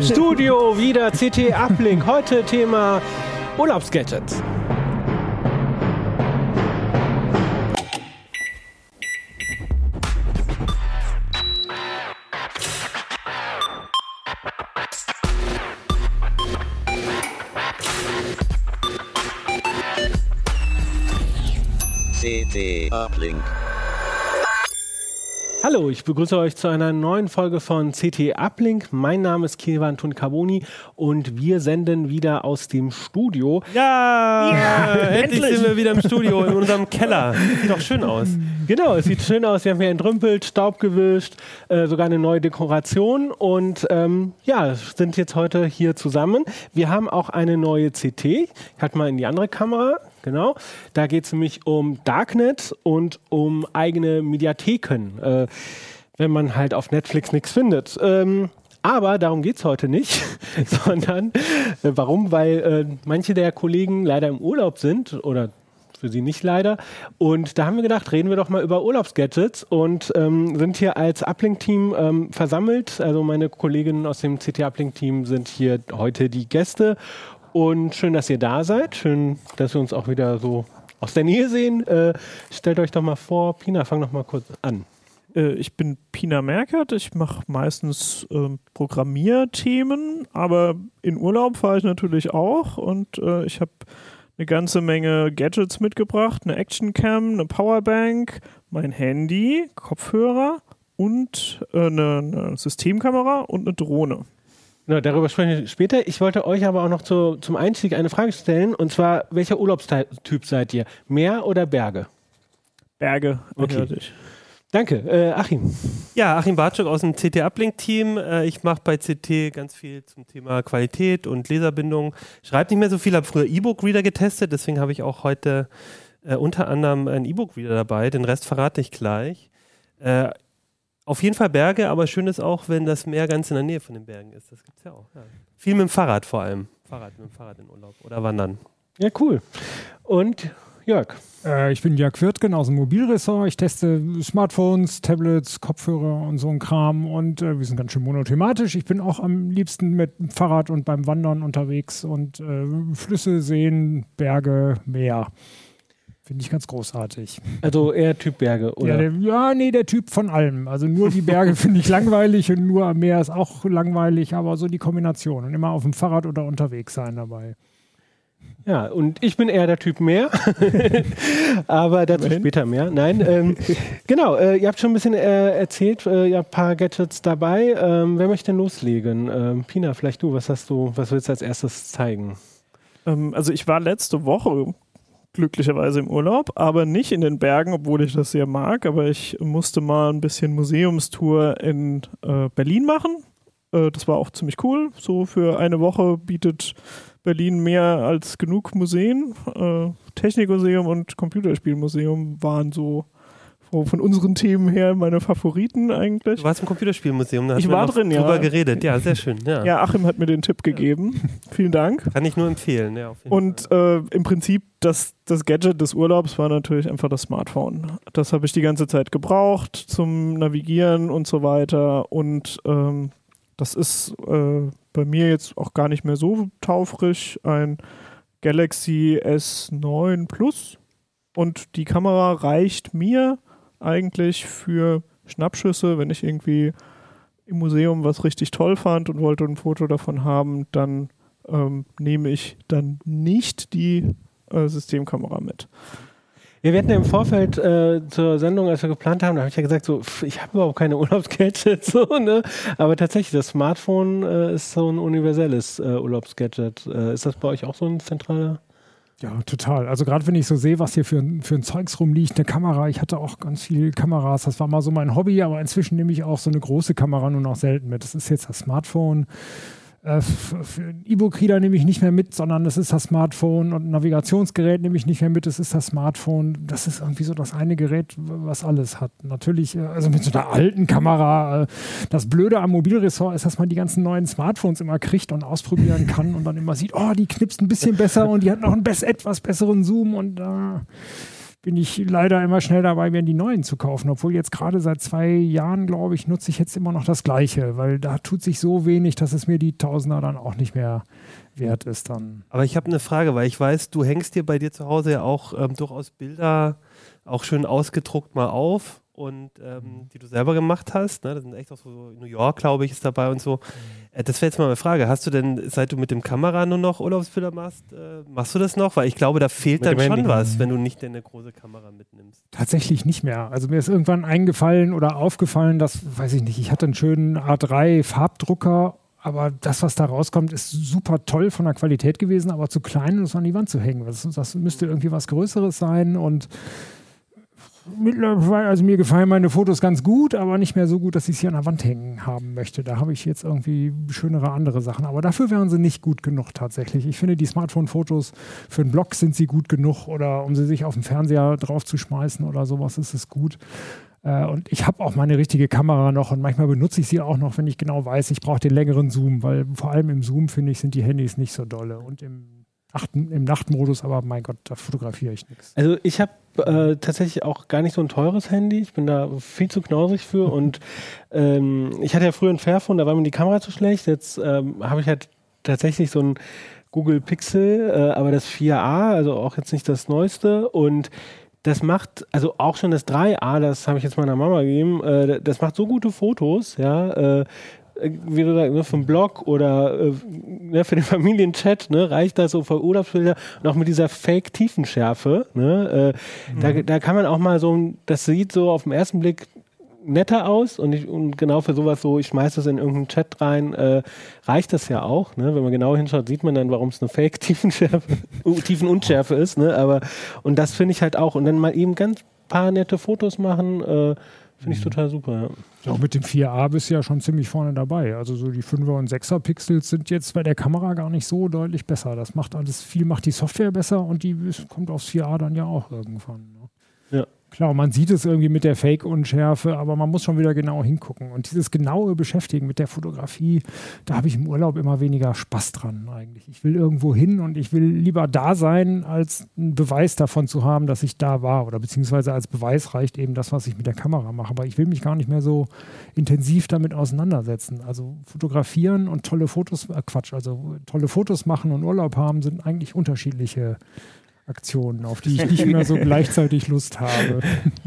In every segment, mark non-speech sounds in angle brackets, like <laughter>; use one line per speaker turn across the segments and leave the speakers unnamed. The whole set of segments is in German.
Im Studio wieder CT Uplink. Heute Thema Urlaubsgadgets.
CT Uplink.
Hallo, ich begrüße euch zu einer neuen Folge von CT Uplink. Mein Name ist Kevan Tuncarboni und wir senden wieder aus dem Studio.
Ja, ja endlich sind wir wieder im Studio, in unserem Keller. Sieht doch schön aus.
Genau, es sieht schön aus. Wir haben hier entrümpelt, Staub gewischt, äh, sogar eine neue Dekoration und ähm, ja, sind jetzt heute hier zusammen. Wir haben auch eine neue CT. Ich halte mal in die andere Kamera. Genau. Da geht es nämlich um Darknet und um eigene Mediatheken, äh, wenn man halt auf Netflix nichts findet. Ähm, aber darum geht es heute nicht, <laughs> sondern äh, warum? Weil äh, manche der Kollegen leider im Urlaub sind oder für sie nicht leider. Und da haben wir gedacht, reden wir doch mal über Urlaubsgadgets und ähm, sind hier als Uplink-Team ähm, versammelt. Also meine Kolleginnen aus dem CT Uplink-Team sind hier heute die Gäste und schön, dass ihr da seid. Schön, dass wir uns auch wieder so aus der Nähe sehen. Äh, stellt euch doch mal vor. Pina, fang doch mal kurz an.
Äh, ich bin Pina Merkert. Ich mache meistens äh, Programmierthemen, aber in Urlaub fahre ich natürlich auch. Und äh, ich habe eine ganze Menge Gadgets mitgebracht. Eine Actioncam, eine Powerbank, mein Handy, Kopfhörer und äh, eine, eine Systemkamera und eine Drohne.
Na, darüber sprechen wir später. Ich wollte euch aber auch noch zu, zum Einstieg eine Frage stellen. Und zwar, welcher Urlaubstyp seid ihr? Meer oder Berge?
Berge,
okay. Danke. Äh, Achim.
Ja, Achim Bartschuk aus dem CT Uplink-Team. Äh, ich mache bei CT ganz viel zum Thema Qualität und Leserbindung. Schreibe nicht mehr so viel, habe früher E-Book-Reader getestet, deswegen habe ich auch heute äh, unter anderem einen E-Book-Reader dabei. Den Rest verrate ich gleich. Auf jeden Fall Berge, aber schön ist auch, wenn das Meer ganz in der Nähe von den Bergen ist. Das gibt es ja auch. Ja. Viel mit dem Fahrrad vor allem. Fahrrad mit dem Fahrrad in Urlaub oder wandern.
Ja, cool. Und Jörg?
Äh, ich bin Jörg Wirtgen aus dem Mobilressort. Ich teste Smartphones, Tablets, Kopfhörer und so ein Kram. Und äh, wir sind ganz schön monothematisch. Ich bin auch am liebsten mit dem Fahrrad und beim Wandern unterwegs und äh, Flüsse, Seen, Berge, Meer. Finde ich ganz großartig.
Also eher Typ Berge, oder?
Ja, der, ja, nee, der Typ von allem. Also nur die Berge <laughs> finde ich langweilig und nur am Meer ist auch langweilig, aber so die Kombination. Und immer auf dem Fahrrad oder unterwegs sein dabei.
Ja, und ich bin eher der Typ mehr, <laughs> aber dazu Immerhin. später mehr. Nein, ähm, genau, äh, ihr habt schon ein bisschen äh, erzählt, äh, ihr habt ein paar Gadgets dabei. Ähm, wer möchte denn loslegen? Ähm, Pina, vielleicht du, was hast du, was willst du als erstes zeigen?
Ähm, also ich war letzte Woche glücklicherweise im Urlaub, aber nicht in den Bergen, obwohl ich das sehr mag. Aber ich musste mal ein bisschen Museumstour in äh, Berlin machen. Äh, das war auch ziemlich cool. So für eine Woche bietet Berlin mehr als genug Museen. Äh, Technikmuseum und Computerspielmuseum waren so von unseren Themen her meine Favoriten eigentlich.
Du warst im Computerspielmuseum, da
ich war drin,
ja. drüber geredet. Ja, sehr schön. Ja.
ja, Achim hat mir den Tipp gegeben. Vielen Dank.
Kann ich nur empfehlen. Ja,
Und äh, im Prinzip das, das Gadget des Urlaubs war natürlich einfach das Smartphone. Das habe ich die ganze Zeit gebraucht zum Navigieren und so weiter. Und ähm, das ist äh, bei mir jetzt auch gar nicht mehr so taufrisch. Ein Galaxy S9 Plus. Und die Kamera reicht mir eigentlich für Schnappschüsse, wenn ich irgendwie im Museum was richtig toll fand und wollte ein Foto davon haben, dann ähm, nehme ich dann nicht die äh, Systemkamera mit.
Ja, wir hatten ja im Vorfeld äh, zur Sendung, als wir geplant haben, da habe ich ja gesagt, so, ich habe überhaupt keine <laughs> Urlaubsgadgets, so, ne? Aber tatsächlich, das Smartphone äh, ist so ein universelles äh, Urlaubsgadget. Äh, ist das bei euch auch so ein zentraler?
Ja, total. Also gerade wenn ich so sehe, was hier für, für ein Zeugs rumliegt, eine Kamera, ich hatte auch ganz viele Kameras, das war mal so mein Hobby, aber inzwischen nehme ich auch so eine große Kamera nur noch selten mit. Das ist jetzt das Smartphone. Äh, E-Book-Reader nehme ich nicht mehr mit, sondern das ist das Smartphone und Navigationsgerät nehme ich nicht mehr mit, das ist das Smartphone. Das ist irgendwie so das eine Gerät, was alles hat. Natürlich, äh, also mit so einer alten Kamera. Äh, das Blöde am Mobilressort ist, dass man die ganzen neuen Smartphones immer kriegt und ausprobieren kann und dann immer sieht, oh, die knipst ein bisschen besser und die hat noch einen etwas besseren Zoom und äh, bin ich leider immer schnell dabei, mir die neuen zu kaufen. Obwohl jetzt gerade seit zwei Jahren, glaube ich, nutze ich jetzt immer noch das Gleiche, weil da tut sich so wenig, dass es mir die Tausender dann auch nicht mehr wert ist dann.
Aber ich habe eine Frage, weil ich weiß, du hängst dir bei dir zu Hause ja auch ähm, durchaus Bilder auch schön ausgedruckt mal auf und ähm, die du selber gemacht hast. Ne? Das sind echt auch so New York, glaube ich, ist dabei und so. Äh, das wäre jetzt mal eine Frage. Hast du denn, seit du mit dem Kamera nur noch Urlaubsbilder machst, äh, machst du das noch? Weil ich glaube, da fehlt
Mit
dann schon
Handy.
was, wenn du nicht deine große Kamera mitnimmst.
Tatsächlich nicht mehr. Also mir ist irgendwann eingefallen oder aufgefallen, dass, weiß ich nicht, ich hatte einen schönen A3 Farbdrucker, aber das, was da rauskommt, ist super toll von der Qualität gewesen, aber zu klein, um es an die Wand zu hängen. Das, das müsste irgendwie was Größeres sein und mittlerweile, also mir gefallen meine Fotos ganz gut, aber nicht mehr so gut, dass ich sie an der Wand hängen haben möchte. Da habe ich jetzt irgendwie schönere andere Sachen. Aber dafür wären sie nicht gut genug tatsächlich. Ich finde, die Smartphone-Fotos für einen Blog sind sie gut genug oder um sie sich auf dem Fernseher draufzuschmeißen oder sowas ist es gut. Äh, und ich habe auch meine richtige Kamera noch und manchmal benutze ich sie auch noch, wenn ich genau weiß, ich brauche den längeren Zoom, weil vor allem im Zoom, finde ich, sind die Handys nicht so dolle. Und im, Im Nachtmodus, aber mein Gott, da fotografiere ich nichts.
Also ich habe äh, tatsächlich auch gar nicht so ein teures Handy. Ich bin da viel zu knausig für <laughs> und ähm, ich hatte ja früher ein Fairphone, da war mir die Kamera zu schlecht. Jetzt ähm, habe ich halt tatsächlich so ein Google Pixel, äh, aber das 4a, also auch jetzt nicht das neueste und das macht, also auch schon das 3a, das habe ich jetzt meiner Mama gegeben, äh, das macht so gute Fotos, ja, äh, wie du sagst, ne, für einen Blog oder äh, ne, für den <laughs> Familienchat, ne, reicht das so für Urlaubsbilder und auch mit dieser Fake-Tiefenschärfe. Ne, äh, da, da kann man auch mal so, das sieht so auf den ersten Blick netter aus und, ich, und genau für sowas so, ich schmeiß das in irgendeinen Chat rein, äh, reicht das ja auch. Ne? Wenn man genau hinschaut, sieht man dann, warum es eine Fake-Tiefenschärfe, <laughs> Tiefenunschärfe ist. Ne? Aber, und das finde ich halt auch. Und dann mal eben ganz paar nette Fotos machen, äh, finde ich total super. Ja.
Auch mit dem 4a bist du ja schon ziemlich vorne dabei. Also so die 5er und 6er Pixels sind jetzt bei der Kamera gar nicht so deutlich besser. Das macht alles viel, macht die Software besser und die kommt aufs 4a dann ja auch irgendwann. Klar, man sieht es irgendwie mit der Fake-Unschärfe, aber man muss schon wieder genau hingucken. Und dieses genaue Beschäftigen mit der Fotografie, da habe ich im Urlaub immer weniger Spaß dran eigentlich. Ich will irgendwo hin und ich will lieber da sein, als einen Beweis davon zu haben, dass ich da war. Oder beziehungsweise als Beweis reicht eben das, was ich mit der Kamera mache. Aber ich will mich gar nicht mehr so intensiv damit auseinandersetzen. Also fotografieren und tolle Fotos, äh Quatsch, also tolle Fotos machen und Urlaub haben sind eigentlich unterschiedliche Aktionen, auf die ich nicht immer so <laughs> gleichzeitig Lust habe.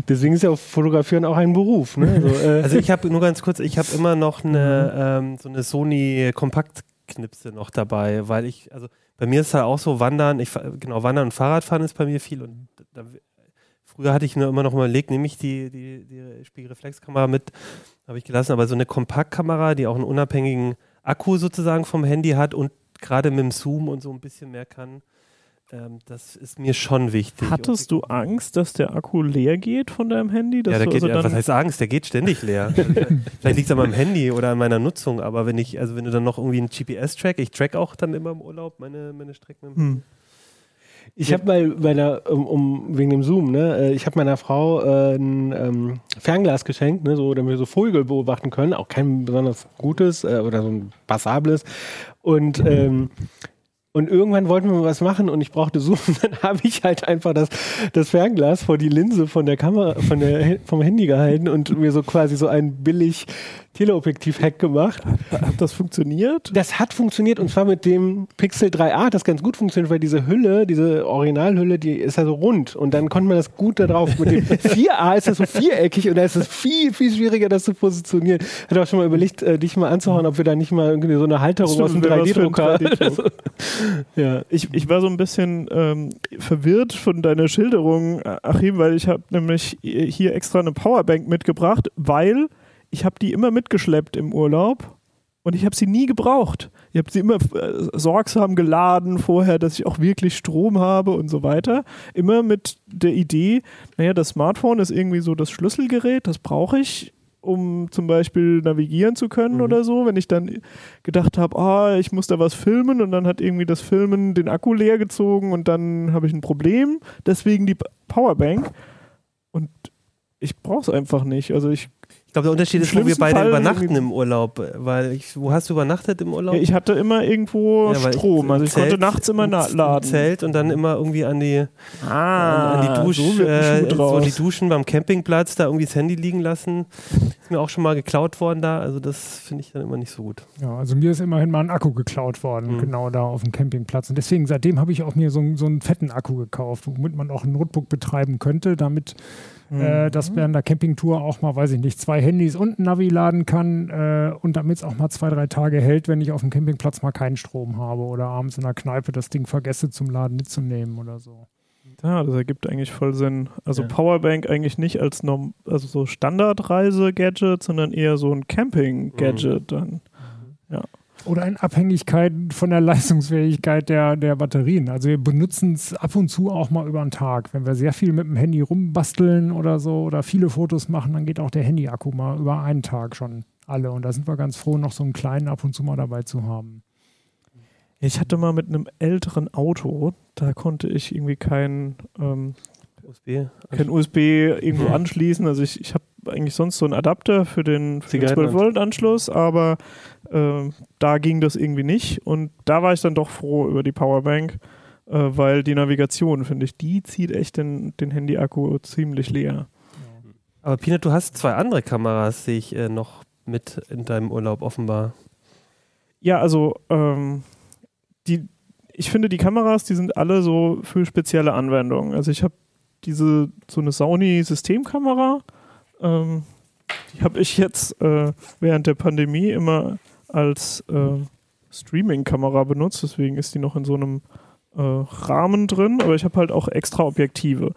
Deswegen ist ja Fotografieren auch ein Beruf. Ne? Also, äh,
Also ich habe nur ganz kurz, ich habe immer noch eine ähm, so eine Sony Kompaktknipse noch dabei, weil ich, also bei mir ist halt auch so Wandern, ich genau Wandern und Fahrradfahren ist bei mir viel und da, früher hatte ich nur immer noch überlegt, nehme ich die, die, die Spiegelreflexkamera mit, habe ich gelassen, aber so eine Kompaktkamera, die auch einen unabhängigen Akku sozusagen vom Handy hat und gerade mit dem Zoom und so ein bisschen mehr kann, ähm, das ist mir schon wichtig.
Hattest du Angst, dass der Akku leer geht von deinem Handy?
Ja, der geht,
also
ja, was heißt Angst? Der geht ständig leer. <laughs> Vielleicht liegt es an meinem Handy oder an meiner Nutzung, aber wenn ich, also wenn du dann noch irgendwie einen GPS-Track, ich track auch dann immer im Urlaub meine, meine Strecken.
Hm.
Ich habe bei, bei einer, um, um, wegen dem Zoom, ne, äh, ich habe meiner Frau äh, ein ähm, Fernglas geschenkt, ne, so, damit wir so Vögel beobachten können, auch kein besonders gutes äh, oder so ein passables. Und ähm, und irgendwann wollten wir mal was machen und ich brauchte Zoom. <laughs> Dann habe ich halt einfach das, das Fernglas vor die Linse von der Kamera, von der, vom Handy gehalten und mir so quasi so ein billig Teleobjektiv-Hack gemacht.
Hat das funktioniert?
Das hat funktioniert und zwar mit dem Pixel 3a hat das ganz gut funktioniert, weil diese Hülle, diese Originalhülle, die ist ja so rund und dann konnte man das gut da drauf. Mit dem <laughs> 4a ist das so viereckig und da ist es viel, viel schwieriger, das zu positionieren. Ich hatte auch schon mal überlegt, äh, dich mal anzuhauen, ob wir da nicht mal irgendwie so eine Halterung aus dem
Stimmt, wäre was für ein
3D-Drucker.
3D-Druck.
Ja.
Ich, ich war so ein bisschen ähm, verwirrt von deiner Schilderung, Achim, weil ich habe nämlich hier extra eine Powerbank mitgebracht, weil ich habe die immer mitgeschleppt im Urlaub und ich habe sie nie gebraucht. Ich habe sie immer äh, sorgsam geladen vorher, dass ich auch wirklich Strom habe und so weiter. Immer mit der Idee, naja, das Smartphone ist irgendwie so das Schlüsselgerät, das brauche ich, um zum Beispiel navigieren zu können
Mhm.
oder so. Wenn ich dann gedacht habe, ah, ich muss da was filmen und dann hat irgendwie das Filmen den Akku leer gezogen und dann habe ich ein Problem. Deswegen die Powerbank. Ich brauche es einfach nicht. Also ich
Ich glaube, der Unterschied ist, wo wir beide
Fall
übernachten im Urlaub. Weil ich, wo hast du übernachtet im Urlaub?
Ja, ich hatte immer irgendwo
Ja,
Strom, also ich
Zelt-
konnte nachts immer laden.
Zelt und dann immer irgendwie an die,
Ah,
an die Dusch,
so
äh, so die Duschen beim Campingplatz, da irgendwie das Handy liegen lassen. Ist mir auch schon mal geklaut worden da. Also das finde ich dann immer nicht so gut.
Ja, also mir ist immerhin mal ein Akku geklaut worden,
Mhm.
genau da auf dem Campingplatz. Und deswegen, seitdem habe ich auch mir so, einen- so einen fetten Akku gekauft, womit man auch ein Notebook betreiben könnte, damit äh, dass während der Campingtour auch mal, weiß ich nicht, zwei Handys und ein Navi laden kann äh, und damit es auch mal zwei, drei Tage hält, wenn ich auf dem Campingplatz mal keinen Strom habe oder abends in der Kneipe das Ding vergesse zum Laden mitzunehmen oder so.
Ja, das ergibt eigentlich voll Sinn. Also
Ja.
Powerbank eigentlich nicht als norm also so Standardreise-Gadget, sondern eher so ein Camping-Gadget dann.
Oder in Abhängigkeit von der <laughs> Leistungsfähigkeit der, der Batterien. Also wir benutzen es ab und zu auch mal über den Tag. Wenn wir sehr viel mit dem Handy rumbasteln oder so oder viele Fotos machen, dann geht auch der Handy-Akku mal über einen Tag schon alle. Und da sind wir ganz froh, noch so einen kleinen ab und zu mal dabei zu haben.
Ich hatte mal mit einem älteren Auto, da konnte ich irgendwie kein, ähm,
USB.
kein USB irgendwo anschließen. Also ich, ich habe eigentlich sonst so einen Adapter für den, für den
Zigarettenanschluss.
12-Volt-Anschluss, aber ähm, da ging das irgendwie nicht. Und da war ich dann doch froh über die Powerbank, äh, weil die Navigation, finde ich, die zieht echt den, den Handy-Akku ziemlich leer.
Aber Peanut, du hast zwei andere Kameras, sehe ich äh, noch mit in deinem Urlaub offenbar.
Ja, also ähm, die, ich finde die Kameras, die sind alle so für spezielle Anwendungen. Also ich habe diese so eine Sony-Systemkamera, ähm, die habe ich jetzt äh, während der Pandemie immer als äh, Streaming-Kamera benutzt, deswegen ist die noch in so einem äh, Rahmen drin, aber ich habe halt auch extra Objektive.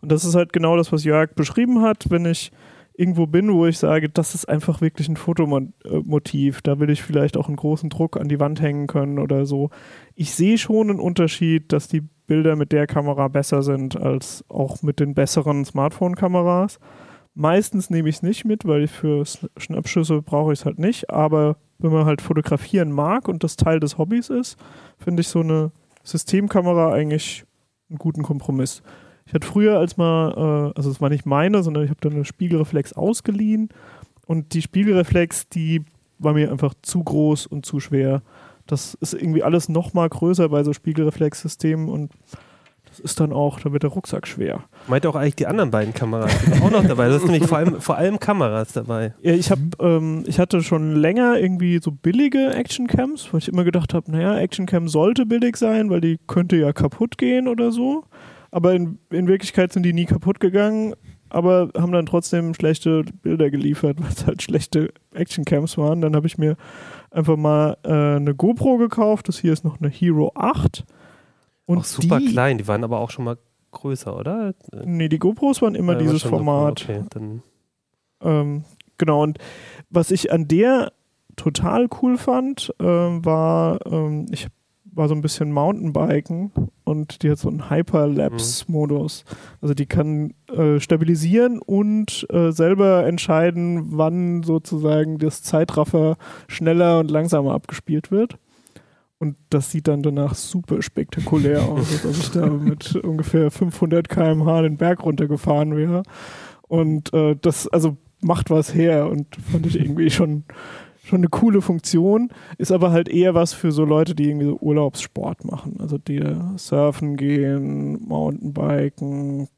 Und das ist halt genau das, was Jörg beschrieben hat, wenn ich irgendwo bin, wo ich sage, das ist einfach wirklich ein Fotomotiv, da will ich vielleicht auch einen großen Druck an die Wand hängen können oder so. Ich sehe schon einen Unterschied, dass die Bilder mit der Kamera besser sind als auch mit den besseren Smartphone-Kameras. Meistens nehme ich es nicht mit, weil für Schnappschüsse brauche ich es halt nicht. Aber wenn man halt fotografieren mag und das Teil des Hobbys ist, finde ich so eine Systemkamera eigentlich einen guten Kompromiss. Ich hatte früher als mal, äh, also es war nicht meine, sondern ich habe dann eine Spiegelreflex ausgeliehen und die Spiegelreflex, die war mir einfach zu groß und zu schwer. Das ist irgendwie alles noch mal größer bei so Spiegelreflexsystemen und ist dann auch, da wird der Rucksack schwer.
Meint auch eigentlich die anderen beiden Kameras auch noch dabei. Du hast nämlich vor allem, vor allem Kameras dabei.
Ja, ich habe, ähm, ich hatte schon länger irgendwie so billige Actioncams, weil ich immer gedacht habe, naja, Actioncam sollte billig sein, weil die könnte ja kaputt gehen oder so. Aber in, in Wirklichkeit sind die nie kaputt gegangen, aber haben dann trotzdem schlechte Bilder geliefert, <laughs> weil es halt schlechte Actioncams waren. Dann habe ich mir einfach mal äh, eine GoPro gekauft. Das hier ist noch eine Hero 8. Und
auch super
die,
klein, die waren aber auch schon mal größer, oder? Äh,
Nee, die GoPros waren immer
war
dieses
schon so cool.
Format.
Okay,
Ähm, genau, und was ich an der total cool fand, ähm, war, ähm, ich war so ein bisschen Mountainbiken und die hat so einen Hyperlapse-Modus. Also die kann äh, stabilisieren und äh, selber entscheiden, wann sozusagen das Zeitraffer schneller und langsamer abgespielt wird. Und das sieht dann danach super spektakulär aus, <laughs> als ob ich da mit ungefähr 500 km/h den Berg runtergefahren wäre. Und äh, das also macht was her und fand ich irgendwie schon, schon eine coole Funktion. Ist aber halt eher was für so Leute, die irgendwie so Urlaubssport machen. Also die surfen gehen, Mountainbiken,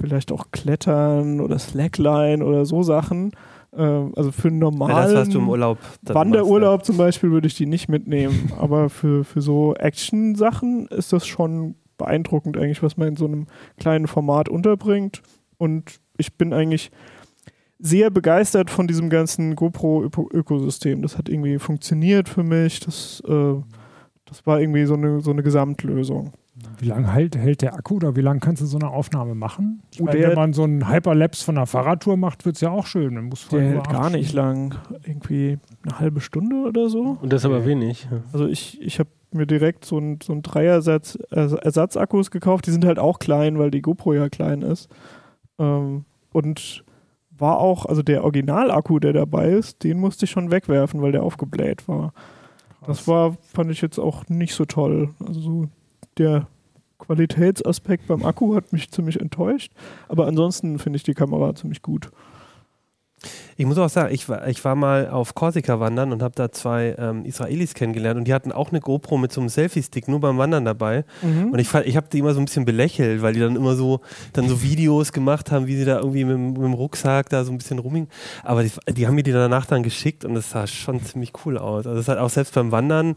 vielleicht auch klettern oder Slackline oder so Sachen. Ähm, also für einen
ja,
normalen
das, du im Urlaub
Wanderurlaub zum Beispiel würde ich die nicht mitnehmen. <laughs> Aber für, für so Action-Sachen ist das schon beeindruckend eigentlich, was man in so einem kleinen Format unterbringt. Und ich bin eigentlich sehr begeistert von diesem ganzen GoPro-Ökosystem. Das hat irgendwie funktioniert für mich. Das, äh, das war irgendwie so eine, so eine Gesamtlösung.
Wie lange hält, hält der Akku oder wie lange kannst du so eine Aufnahme machen? Ich
Oh,
meine,
der-
wenn man so einen Hyperlapse von einer Fahrradtour macht, wird es ja auch schön. Dann muss
Der
man
hält gar nicht lang. Irgendwie eine halbe Stunde oder so.
Und das ist aber wenig.
Also ich, ich habe mir direkt so ein, so ein Dreiersatz Ers- Ersatzakkus gekauft. Die sind halt auch klein, weil die GoPro ja klein ist. Ähm, und war auch, also der Originalakku, der dabei ist, den musste ich schon wegwerfen, weil der aufgebläht war. Das war, fand ich jetzt auch nicht so toll. Also so der Qualitätsaspekt beim Akku hat mich ziemlich enttäuscht. Aber ansonsten finde ich die Kamera ziemlich gut.
Ich muss auch sagen, ich war, ich war mal auf Korsika wandern und habe da zwei ähm, Israelis kennengelernt und die hatten auch eine GoPro mit so einem Selfie-Stick nur beim Wandern dabei. Mhm. Und ich, ich habe die immer so ein bisschen belächelt, weil die dann immer so dann so Videos gemacht haben, wie sie da irgendwie mit, mit dem Rucksack da so ein bisschen rumhingen. Aber die, die haben mir die danach dann geschickt und das sah schon ziemlich cool aus. Also das hat auch selbst beim Wandern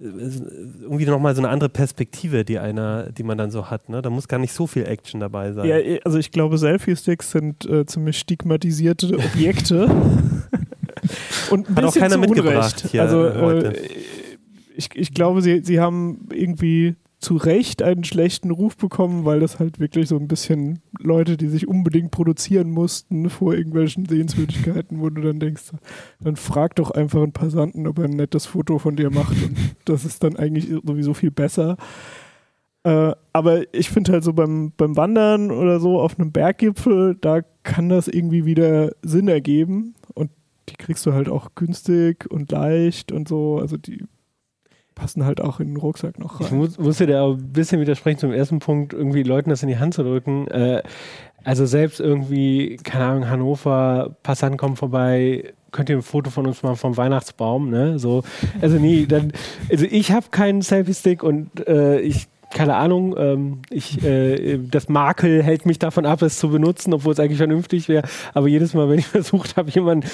irgendwie nochmal so eine andere Perspektive, die einer, die man dann so hat. Ne? Da muss gar nicht so viel Action dabei sein.
Ja, also ich glaube, Selfie-Sticks sind äh, ziemlich stigmatisierte <laughs> Objekte. Und ein
hat auch keiner mitgebracht.
Hier also äh, ich, ich glaube, sie, sie haben irgendwie zu Recht einen schlechten Ruf bekommen, weil das halt wirklich so ein bisschen Leute, die sich unbedingt produzieren mussten vor irgendwelchen Sehenswürdigkeiten, wo du dann denkst, dann frag doch einfach einen Passanten, ob er ein nettes Foto von dir macht und das ist dann eigentlich sowieso viel besser. Äh, aber ich finde halt so beim, beim Wandern oder so auf einem Berggipfel, da kann das irgendwie wieder Sinn ergeben und die kriegst du halt auch günstig und leicht und so, also die passen halt auch in den Rucksack noch rein.
Ich muss, musste da auch ein bisschen widersprechen zum ersten Punkt, irgendwie Leuten das in die Hand zu drücken. Äh, also selbst irgendwie, keine Ahnung, Hannover, Passanten kommen vorbei, könnt ihr ein Foto von uns machen vom Weihnachtsbaum, ne? So, also nie, dann, also ich habe keinen Selfie-Stick und äh, ich keine Ahnung, ähm, ich, äh, das Makel hält mich davon ab, es zu benutzen, obwohl es eigentlich vernünftig wäre. Aber jedes Mal, wenn ich <laughs> versucht habe, jemand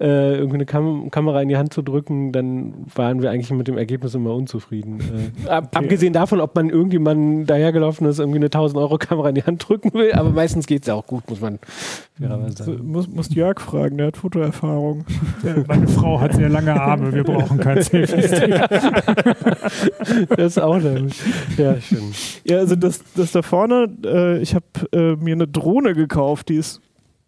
äh, irgendeine Kam Kamera in die Hand zu drücken, dann waren wir eigentlich mit dem Ergebnis immer unzufrieden. Äh, <laughs> ab, okay. Abgesehen davon, ob man irgendjemanden dahergelaufen ist, irgendwie eine 1000 Euro Kamera in die Hand drücken will, aber meistens geht es ja auch gut, muss man
fairerweise sagen. So, muss, muss Jörg fragen, der hat Fotoerfahrung.
Meine Frau hat sehr lange Arme, wir brauchen kein <laughs> Selfie-Stick.
das ist auch nämlich. Ja,
schön. <laughs> Ja, also das, das da vorne, äh, ich habe äh, mir eine Drohne gekauft, die ist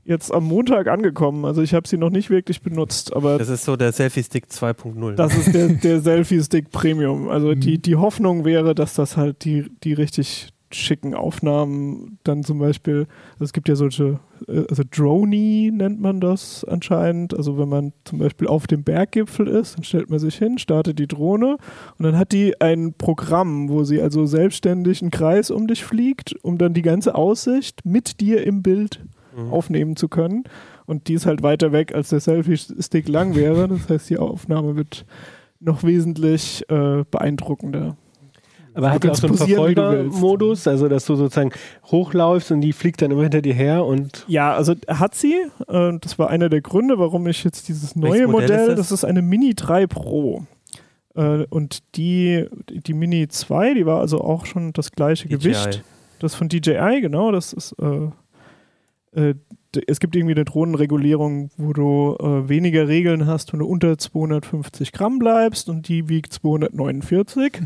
jetzt am Montag angekommen. Also ich habe sie noch nicht wirklich benutzt. Aber
das ist so der Selfie-Stick 2.0.
Das ist der, <laughs> der Selfie-Stick Premium. Also mhm. die, die Hoffnung wäre, dass das halt die, die richtig schicken Aufnahmen dann zum Beispiel, also es gibt ja solche, äh, also Droney nennt man das anscheinend, also wenn man zum Beispiel auf dem Berggipfel ist, dann stellt man sich hin, startet die Drohne und dann hat die ein Programm, wo sie also selbstständig einen Kreis um dich fliegt, um dann die ganze Aussicht mit dir im Bild mhm. aufnehmen zu können und die ist halt weiter weg, als der Selfie-Stick lang wäre, das heißt die Aufnahme wird noch wesentlich äh, beeindruckender.
Aber hat die auch so einen Verfolgermodus, also dass du sozusagen hochläufst und die fliegt dann immer hinter dir her und.
Ja, also hat sie. Äh, das war einer der Gründe, warum ich jetzt dieses neue Modell, Modell ist das? das? ist eine Mini 3 Pro. Äh, und die, die Mini 2, die war also auch schon das gleiche DJI. Gewicht. Das von DJI, genau, das ist äh, äh es gibt irgendwie eine Drohnenregulierung, wo du äh, weniger Regeln hast, wenn du unter 250 Gramm bleibst und die wiegt 249. <laughs>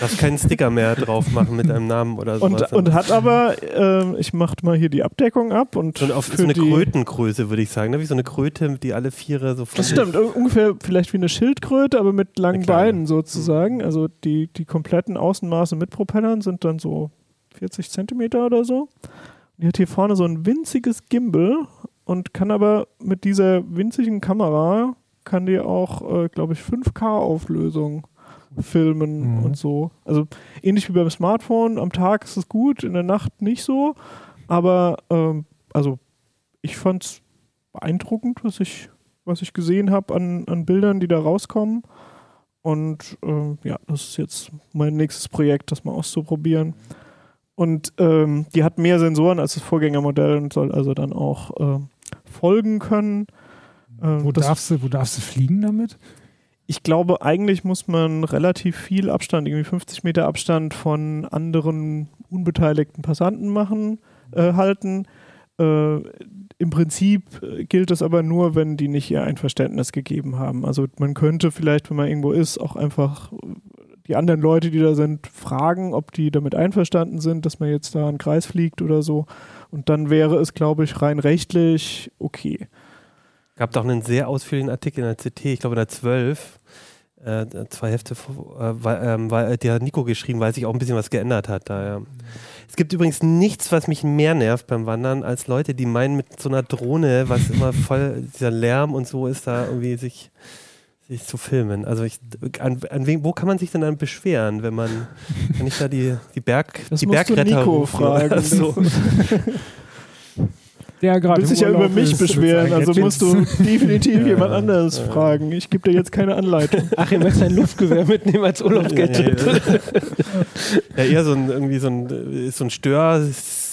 Darfst keinen Sticker mehr drauf machen mit deinem Namen oder so.
Und, und hat aber, äh, ich mach mal hier die Abdeckung ab und.
und auf so eine Krötengröße, würde ich sagen, ne? wie so eine Kröte, die alle Viere so
Das stimmt, ungefähr vielleicht wie eine Schildkröte, aber mit langen Beinen sozusagen. Mhm. Also die, die kompletten Außenmaße mit Propellern sind dann so 40 Zentimeter oder so. Die hat hier vorne so ein winziges Gimbal und kann aber mit dieser winzigen Kamera kann die auch, äh, glaube ich, 5K-Auflösung filmen mhm. und so. Also ähnlich wie beim Smartphone. Am Tag ist es gut, in der Nacht nicht so. Aber ähm, also ich fand es beeindruckend, was ich, was ich gesehen habe an, an Bildern, die da rauskommen. Und ähm, ja, das ist jetzt mein nächstes Projekt, das mal auszuprobieren. Und ähm, die hat mehr Sensoren als das Vorgängermodell und soll also dann auch äh, folgen können.
Äh, wo, darfst du, wo darfst du fliegen damit?
Ich glaube, eigentlich muss man relativ viel Abstand, irgendwie 50 Meter Abstand von anderen unbeteiligten Passanten machen, äh, halten. Äh, Im Prinzip gilt das aber nur, wenn die nicht ihr Einverständnis gegeben haben. Also man könnte vielleicht, wenn man irgendwo ist, auch einfach die anderen Leute, die da sind, fragen, ob die damit einverstanden sind, dass man jetzt da einen Kreis fliegt oder so. Und dann wäre es, glaube ich, rein rechtlich okay.
Gab doch einen sehr ausführlichen Artikel in der CT, ich glaube in der 12, äh, zwei Hefte, äh, weil, ähm, weil, äh, Nico geschrieben, weil sich auch ein bisschen was geändert hat. Da, ja. Es gibt übrigens nichts, was mich mehr nervt beim Wandern, als Leute, die meinen, mit so einer Drohne, was immer voll dieser Lärm und so ist, da irgendwie sich sich zu filmen. Also ich, an, an wen, wo kann man sich denn dann beschweren, wenn man, kann ich da die, die, Berg,
das
die
Bergretter
Nico
rufen? Fragen. So. <laughs>
Der
Du
gerade
willst dich ja über mich
ist,
beschweren, also musst du <laughs> definitiv <laughs> jemand anderes fragen. Ich gebe dir jetzt keine Anleitung.
Achim, möchtest du ein Luftgewehr mitnehmen als Urlaubsgadget?
Ja, eher so ein, irgendwie so ein, so ein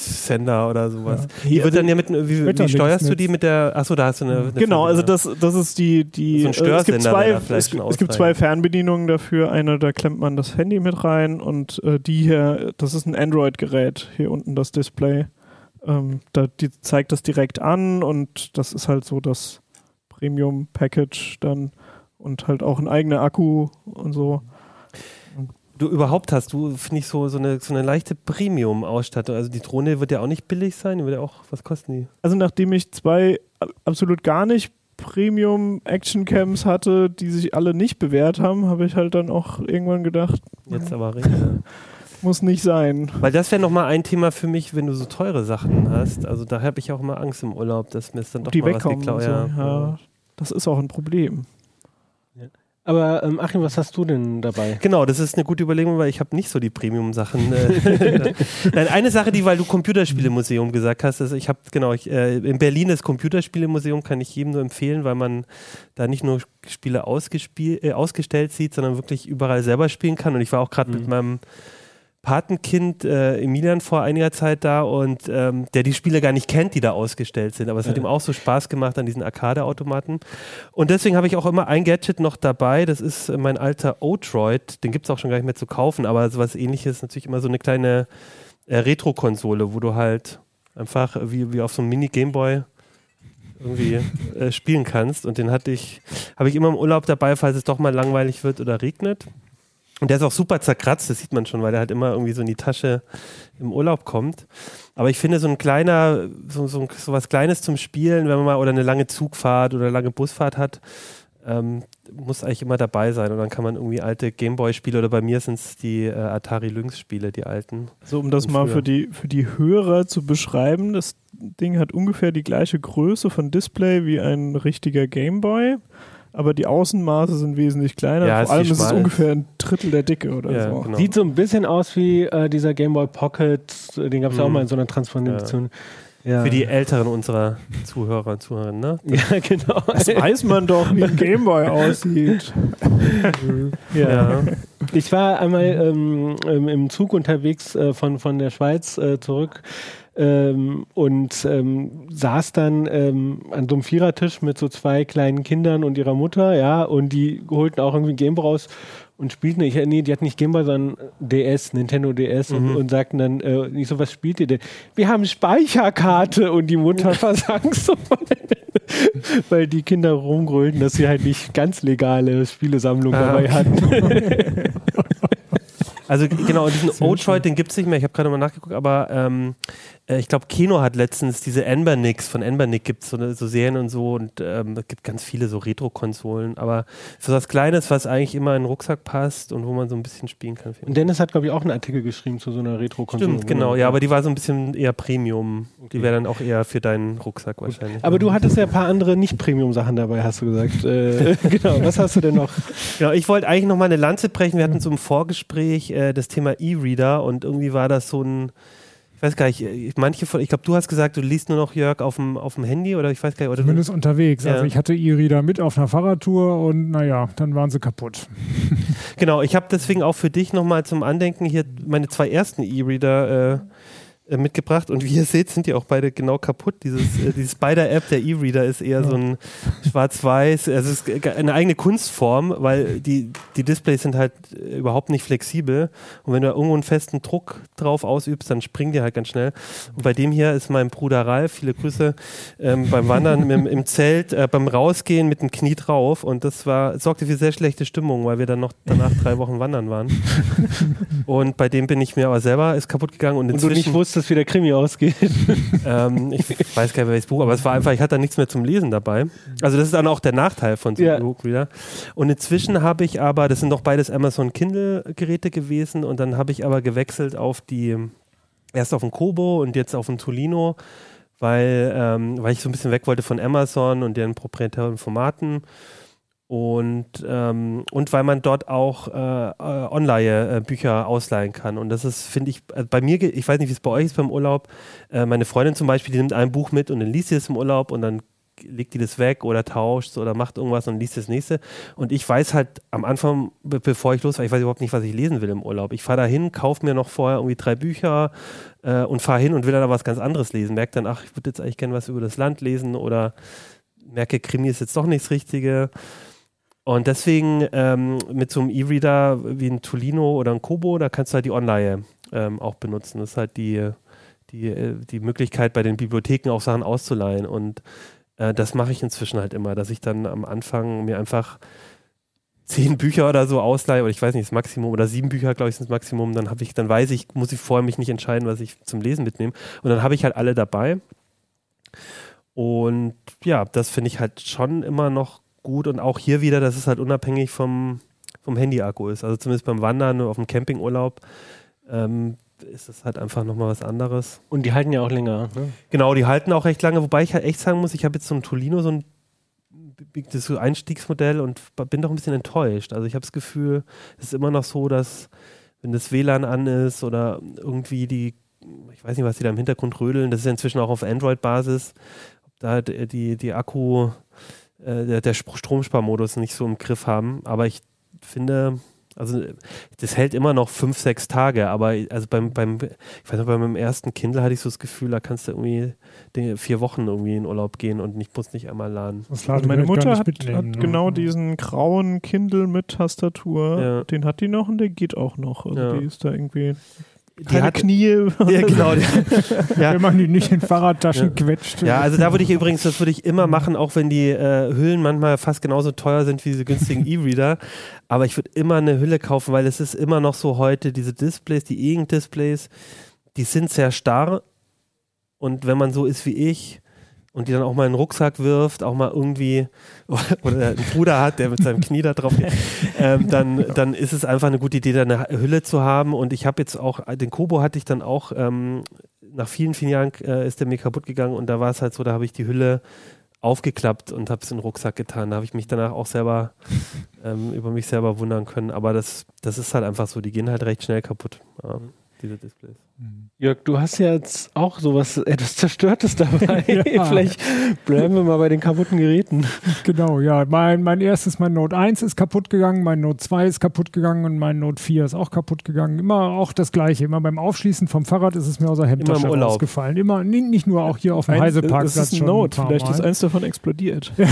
Störsender oder sowas. Die wird dann ja mit, wie, wie steuerst du die mit der, achso, da hast du eine. eine
Genau, also das, das ist die, die
So ein
äh, es gibt zwei, es, es gibt zwei. Fernbedienungen dafür. Eine, da klemmt man das Handy mit rein und äh, die hier, das ist ein Android-Gerät, hier unten das Display. Ähm, da, die zeigt das direkt an und das ist halt so das Premium-Package dann und halt auch ein eigener Akku und so.
Du überhaupt hast du, finde ich, so, so, eine, so eine leichte Premium-Ausstattung. Also die Drohne wird ja auch nicht billig sein, die wird ja auch, was kosten die?
Also nachdem ich zwei absolut gar nicht Premium-Action-Cams hatte, die sich alle nicht bewährt haben, habe ich halt dann auch irgendwann gedacht,
Jetzt aber reden. <laughs>
muss nicht sein.
Weil das wäre nochmal ein Thema für mich, wenn du so teure Sachen hast. Also da habe ich auch immer Angst im Urlaub, dass mir es dann doch
die
mal was geklaut
so.
ja.
ja, das ist auch ein Problem.
Aber ähm, Achim, was hast du denn dabei?
Genau, das ist eine gute Überlegung, weil ich habe nicht so die Premium-Sachen. Äh, <laughs> Nein, eine Sache, die, weil du Computerspielemuseum gesagt hast, ist, ich habe, genau, ich, äh, in Berlin das Computerspielemuseum kann ich jedem nur empfehlen, weil man da nicht nur Spiele äh, ausgestellt sieht, sondern wirklich überall selber spielen kann. Und ich war auch gerade mit meinem Patenkind äh, Emilian vor einiger Zeit da und ähm, der die Spiele gar nicht kennt, die da ausgestellt sind. Aber es hat ihm auch so Spaß gemacht an diesen Arcade-Automaten. Und deswegen habe ich auch immer ein Gadget noch dabei. Das ist mein alter O-Droid. Den gibt es auch schon gar nicht mehr zu kaufen, aber sowas ähnliches ist natürlich immer so eine kleine äh, Retro-Konsole, wo du halt einfach wie, wie auf so einem Mini-Gameboy irgendwie äh, spielen kannst. Und den hatte ich, habe ich immer im Urlaub dabei, falls es doch mal langweilig wird oder regnet. Und der ist auch super zerkratzt, das sieht man schon, weil der halt immer irgendwie so in die Tasche im Urlaub kommt. Aber ich finde, so ein kleiner, so, so, so was Kleines zum Spielen, wenn man mal oder eine lange Zugfahrt oder lange Busfahrt hat, ähm, muss eigentlich immer dabei sein. Und dann kann man irgendwie alte Gameboy-Spiele oder bei mir sind es die äh, Atari Lynx-Spiele, die alten.
So, um das mal für die, für die Hörer zu beschreiben, das Ding hat ungefähr die gleiche Größe von Display wie ein richtiger Gameboy, aber die Außenmaße sind wesentlich kleiner.
Ja, ist
Vor allem ist es ungefähr ein Drittel der Dicke oder
Ja,
so.
genau.
Sieht so ein bisschen aus wie äh, dieser Game Boy Pocket, äh, den gab es ja auch
Mhm.
mal in so einer Transformation. Ja.
Für die Älteren unserer Zuhörer und Zuhörerinnen, ne? <laughs>
ja, genau.
Das weiß man doch, wie ein Gameboy aussieht. <laughs>
Ja.
Ich war einmal ähm, ähm, im Zug unterwegs äh, von, von der Schweiz äh, zurück ähm, und ähm, saß dann ähm, an so einem Vierertisch mit so zwei kleinen Kindern und ihrer Mutter, ja, und die holten auch irgendwie Gameboy raus und spielten, ich, nee, die hatten nicht Gameboy, sondern DS, Nintendo DS und, und sagten dann, äh, nicht so, was spielt ihr denn? Wir haben Speicherkarte und die Mutter <laughs> versank so, weil die Kinder rumgrölten, dass sie halt nicht ganz legale Spielesammlung
Ah,
dabei hatten. <laughs>
Also genau, diesen O-Droid, den gibt es nicht mehr. Ich habe gerade mal nachgeguckt, aber ähm, äh, ich glaube, Kino hat letztens diese Embernix, von Embernix gibt es so, eine- so Serien und so und ähm, es gibt ganz viele so Retro-Konsolen, aber für was Kleines, was eigentlich immer in den Rucksack passt und wo man so ein bisschen spielen kann.
Und Dennis hat, glaube ich, auch einen Artikel geschrieben zu so einer Retro-Konsole.
Stimmt, genau, ja, aber die war so ein bisschen eher Premium. Die wäre dann auch eher für deinen Rucksack wahrscheinlich.
Aber du hattest ja ein paar andere Nicht-Premium-Sachen dabei, hast du gesagt. äh, <laughs> genau, was hast du denn noch?
Ja, ich wollte eigentlich noch mal eine Lanze brechen. Wir hatten so im Vorgespräch äh, das Thema E-Reader und irgendwie war das so ein, ich weiß gar nicht, äh, manche von, ich glaube, du hast gesagt, du liest nur noch Jörg auf dem, auf dem Handy oder ich weiß gar nicht, oder
Zumindest unterwegs.
Ja.
Also ich hatte E-Reader mit auf einer Fahrradtour und naja, dann waren sie kaputt.
Genau, ich habe deswegen auch für dich nochmal zum Andenken hier meine zwei ersten E-Reader äh, äh, mitgebracht. Und wie ihr seht, sind die auch beide genau kaputt. Dieses, äh, die Spider-App, der E-Reader, ist eher so ein schwarz-weiß, also es ist eine eigene Kunstform, weil die, die Displays sind halt äh, überhaupt nicht flexibel. Und wenn du da irgendwo einen festen Druck drauf ausübst, dann springen die halt ganz schnell. Und bei dem hier ist mein Bruder Ralf, viele Grüße, ähm, beim Wandern im, im Zelt, äh, beim Rausgehen mit dem Knie drauf. Und das war, sorgte für sehr schlechte Stimmung, weil wir dann noch danach drei Wochen wandern waren. <laughs> Und bei dem bin ich mir aber selber, ist kaputt gegangen. Und
Und
inzwischen,
nicht wusstest, wie der Krimi ausgeht. <laughs>
ähm, ich weiß gar nicht, welches Buch, aber es war einfach, ich hatte da nichts mehr zum Lesen dabei. Also das ist dann auch der Nachteil von so
Ja.
einem Bookreader. Und inzwischen habe ich aber, das sind doch beides Amazon Kindle Geräte gewesen und dann habe ich aber gewechselt auf die, erst auf den Kobo und jetzt auf den Tolino, weil, ähm, weil ich so ein bisschen weg wollte von Amazon und deren proprietären Formaten. Und, ähm, und weil man dort auch äh, äh Online-Bücher äh, ausleihen kann. Und das ist, finde ich, also bei mir, ich weiß nicht, wie es bei euch ist beim Urlaub. Äh, meine Freundin zum Beispiel, die nimmt ein Buch mit und dann liest sie es im Urlaub und dann legt die das weg oder tauscht oder macht irgendwas und liest das nächste. Und ich weiß halt am Anfang, bevor ich losfahre, ich weiß überhaupt nicht, was ich lesen will im Urlaub. Ich fahre da hin, kaufe mir noch vorher irgendwie drei Bücher äh, und fahre hin und will dann was ganz anderes lesen. Merke dann, ach, ich würde jetzt eigentlich gerne was über das Land lesen oder merke, Krimi ist jetzt doch nichts Richtige. Und deswegen ähm, mit so einem E-Reader wie ein Tolino oder ein Kobo, da kannst du halt die Online ähm, auch benutzen. Das ist halt die, die, äh, die Möglichkeit, bei den Bibliotheken auch Sachen auszuleihen. Und äh, das mache ich inzwischen halt immer, dass ich dann am Anfang mir einfach zehn Bücher oder so ausleihe, oder ich weiß nicht, das Maximum, oder sieben Bücher, glaube ich, sind das Maximum, dann habe ich, dann weiß ich, muss ich vorher mich nicht entscheiden, was ich zum Lesen mitnehme. Und dann habe ich halt alle dabei. Und ja, das finde ich halt schon immer noch gut und auch hier wieder, dass es halt unabhängig vom, vom Handy-Akku ist. Also zumindest beim Wandern auf dem Campingurlaub ähm, ist es halt einfach nochmal was anderes.
Und die halten ja auch länger. Ne?
Genau, die halten auch recht lange, wobei ich halt echt sagen muss, ich habe jetzt so ein Tolino, so ein das Einstiegsmodell und bin doch ein bisschen enttäuscht. Also ich habe das Gefühl, es ist immer noch so, dass wenn das WLAN an ist oder irgendwie die, ich weiß nicht, was die da im Hintergrund rödeln, das ist ja inzwischen auch auf Android-Basis, da die, die Akku äh, der, der Stromsparmodus nicht so im Griff haben. Aber ich finde, also das hält immer noch fünf, sechs Tage, aber also beim, beim, ich weiß noch, bei meinem ersten Kindle hatte ich so das Gefühl, da kannst du irgendwie vier Wochen irgendwie in Urlaub gehen und ich muss nicht einmal laden.
Also meine Mutter hat, hat ne? genau diesen grauen Kindle mit Tastatur, ja. den hat die noch und der geht auch noch. Also ja. die ist da irgendwie
die hat, Knie. <laughs> Ja, genau. <laughs>
ja. Wenn man die nicht in Fahrradtaschen ja. quetscht.
Ja, also da würde ich übrigens, das würde ich immer machen, auch wenn die äh, Hüllen manchmal fast genauso teuer sind wie diese günstigen <laughs> E-Reader. Aber ich würde immer eine Hülle kaufen, weil es ist immer noch so heute, diese Displays, die E-Ink-Displays, die sind sehr starr. Und wenn man so ist wie ich, und die dann auch mal in den Rucksack wirft, auch mal irgendwie <laughs> oder einen Bruder hat, der mit seinem Knie da drauf geht, ähm, dann, <laughs> dann ist es einfach eine gute Idee, da eine Hülle zu haben. Und ich habe jetzt auch, den Kobo hatte ich dann auch, ähm, nach vielen, vielen Jahren äh, ist der mir kaputt gegangen und da war es halt so, da habe ich die Hülle aufgeklappt und habe es in den Rucksack getan. Da habe ich mich danach auch selber ähm, über mich selber wundern können. Aber das, das ist halt einfach so, die gehen halt recht schnell kaputt, diese Displays.
Mhm. Jörg, du hast ja jetzt auch sowas <laughs> etwas Zerstörtes dabei. ja. <laughs> Vielleicht bleiben wir mal bei den kaputten Geräten. <laughs>
Genau, ja. Mein, mein erstes, mein Note 1 ist kaputt gegangen, mein Note 2 ist kaputt gegangen und mein Note 4 ist auch kaputt gegangen. Immer auch das Gleiche. Immer beim Aufschließen vom Fahrrad ist es mir aus der Hemdtasche rausgefallen. Immer, nicht nur auch hier auf dem Heiseparkplatz.
Das ist ein Note, ein vielleicht ist eins davon explodiert.
Ja.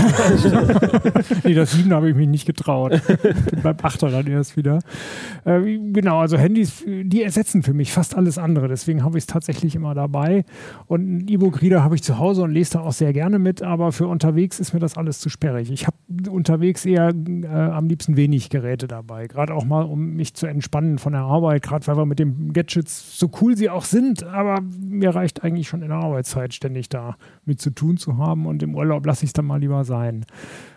nee, das 7 habe ich mich nicht getraut. Bin beim 8er dann erst wieder. Äh, genau, also Handys, die ersetzen für mich fast alles andere. Deswegen deswegen habe ich es tatsächlich immer dabei. Und ein E-Book-Reader habe ich zu Hause und lese da auch sehr gerne mit, aber für unterwegs ist mir das alles zu sperrig. Ich habe unterwegs eher äh, am liebsten wenig Geräte dabei, gerade auch mal, um mich zu entspannen von der Arbeit, gerade weil wir mit den Gadgets, so cool sie auch sind, aber mir reicht eigentlich schon in der Arbeitszeit ständig da mit zu tun zu haben und im Urlaub lasse ich es dann mal lieber sein.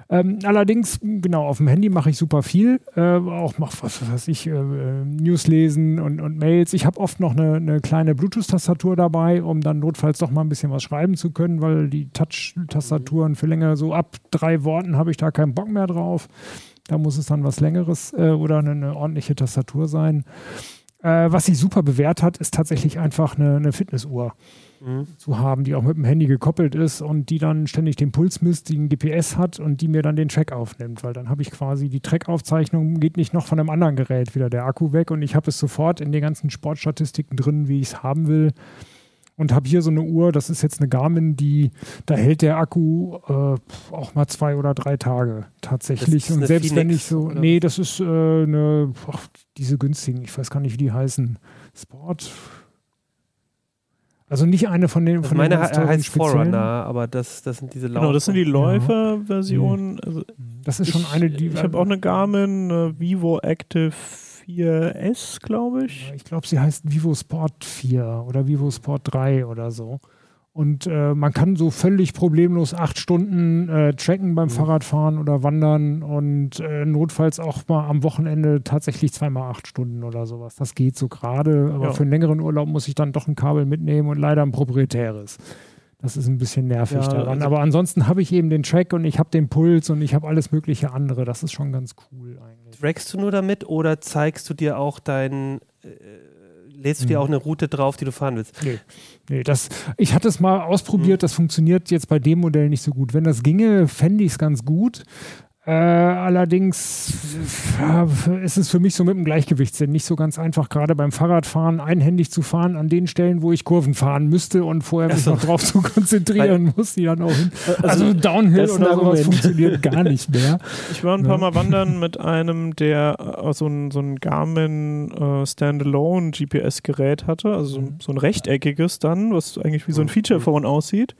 Ähm, allerdings, genau, auf dem Handy mache ich super viel. Äh, auch mache, was weiß ich, äh, News lesen und, und Mails. Ich habe oft noch eine, eine kleine Bluetooth-Tastatur dabei, um dann notfalls doch mal ein bisschen was schreiben zu können, weil die Touch-Tastaturen für länger, so ab drei Worten habe ich da keinen Bock mehr drauf. Da muss es dann was Längeres äh, oder eine, eine, ordentliche Tastatur sein. Äh, was sich super bewährt hat, ist tatsächlich einfach eine, eine Fitnessuhr mhm. zu haben, die auch mit dem Handy gekoppelt ist und die dann ständig den Puls misst, die ein GPS hat und die mir dann den Track aufnimmt, weil dann habe ich quasi die Track-Aufzeichnung geht nicht noch von einem anderen Gerät wieder der Akku weg und ich habe es sofort in den ganzen Sportstatistiken drin, wie ich es haben will und habe hier so eine Uhr, das ist jetzt eine Garmin, die, da hält der Akku äh, auch mal zwei oder drei Tage tatsächlich. Und selbst Phoenix, wenn ich so, oder? nee, das ist äh, eine, ach, diese günstigen, ich weiß gar nicht, wie die heißen. Sport, also nicht eine von den.
Also
von
meine den heißt Forerunner, aber das, das sind diese
Läufer. Genau, das sind die Läufer-Versionen. Also
das ist schon eine, die.
Ich habe auch eine Garmin eine Vivo Active 4S, glaube ich.
Ich glaube, sie heißt Vivo Sport 4 oder Vivo Sport 3 oder so. Und äh, man kann so völlig problemlos acht Stunden äh, tracken beim mhm. Fahrradfahren oder Wandern und äh, notfalls auch mal am Wochenende tatsächlich zweimal acht Stunden oder sowas. Das geht so gerade, aber ja. für einen längeren Urlaub muss ich dann doch ein Kabel mitnehmen und leider ein proprietäres. Das ist ein bisschen nervig
Ja,
daran.
also-
Aber ansonsten habe ich eben den Track und ich habe den Puls und ich habe alles mögliche andere. Das ist schon ganz cool eigentlich.
Trackst du nur damit oder zeigst du dir auch deinen, äh, lädst du dir
Mhm.
auch eine Route drauf, die du fahren willst?
Nee, nee das, ich hatte es mal ausprobiert, das funktioniert jetzt bei dem Modell nicht so gut. Wenn das ginge, fände ich es ganz gut. Äh, allerdings äh, ist es für mich so mit dem Gleichgewichtssinn nicht so ganz einfach, gerade beim Fahrradfahren einhändig zu fahren an den Stellen, wo ich Kurven fahren müsste und vorher mich
so.
noch drauf zu konzentrieren muss, die dann auch hin. Also,
Also,
Downhill oder sowas funktioniert gar nicht mehr.
Ich war ein
Ja.
paar Mal wandern mit einem, der äh, so ein, so ein Garmin äh, Standalone GPS-Gerät hatte, also so, so ein rechteckiges dann, was eigentlich wie so ein Feature-Phone aussieht.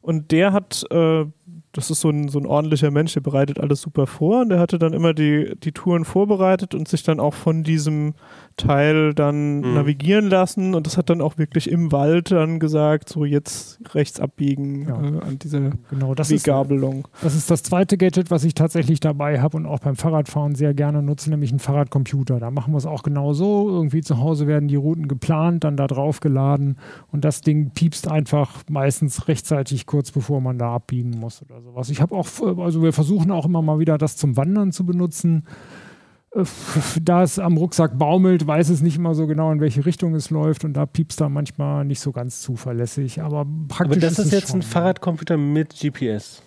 Und der hat, äh, das ist so ein, so ein ordentlicher Mensch, der bereitet alles super vor und der hatte dann immer die, die Touren vorbereitet und sich dann auch von diesem Teil dann
Mhm.
navigieren lassen und das hat dann auch wirklich im Wald dann gesagt, so jetzt rechts abbiegen
Ja.
äh, an dieser
Genau, das ist,
Weggabelung.
das ist das zweite Gadget, was ich tatsächlich dabei habe und auch beim Fahrradfahren sehr gerne nutze, nämlich einen Fahrradcomputer. Da machen wir es auch genau so. Irgendwie zu Hause werden die Routen geplant, dann da drauf geladen und das Ding piepst einfach meistens rechtzeitig kurz bevor man da abbiegen muss oder sowas. Ich habe auch, also wir versuchen auch immer mal wieder das zum Wandern zu benutzen. Äh, Da es am Rucksack baumelt, weiß es nicht immer so genau, in welche Richtung es läuft und da piepst da manchmal nicht so ganz zuverlässig. Aber praktisch
Aber das ist
es
jetzt
schon,
ein Fahrradcomputer mit GPS.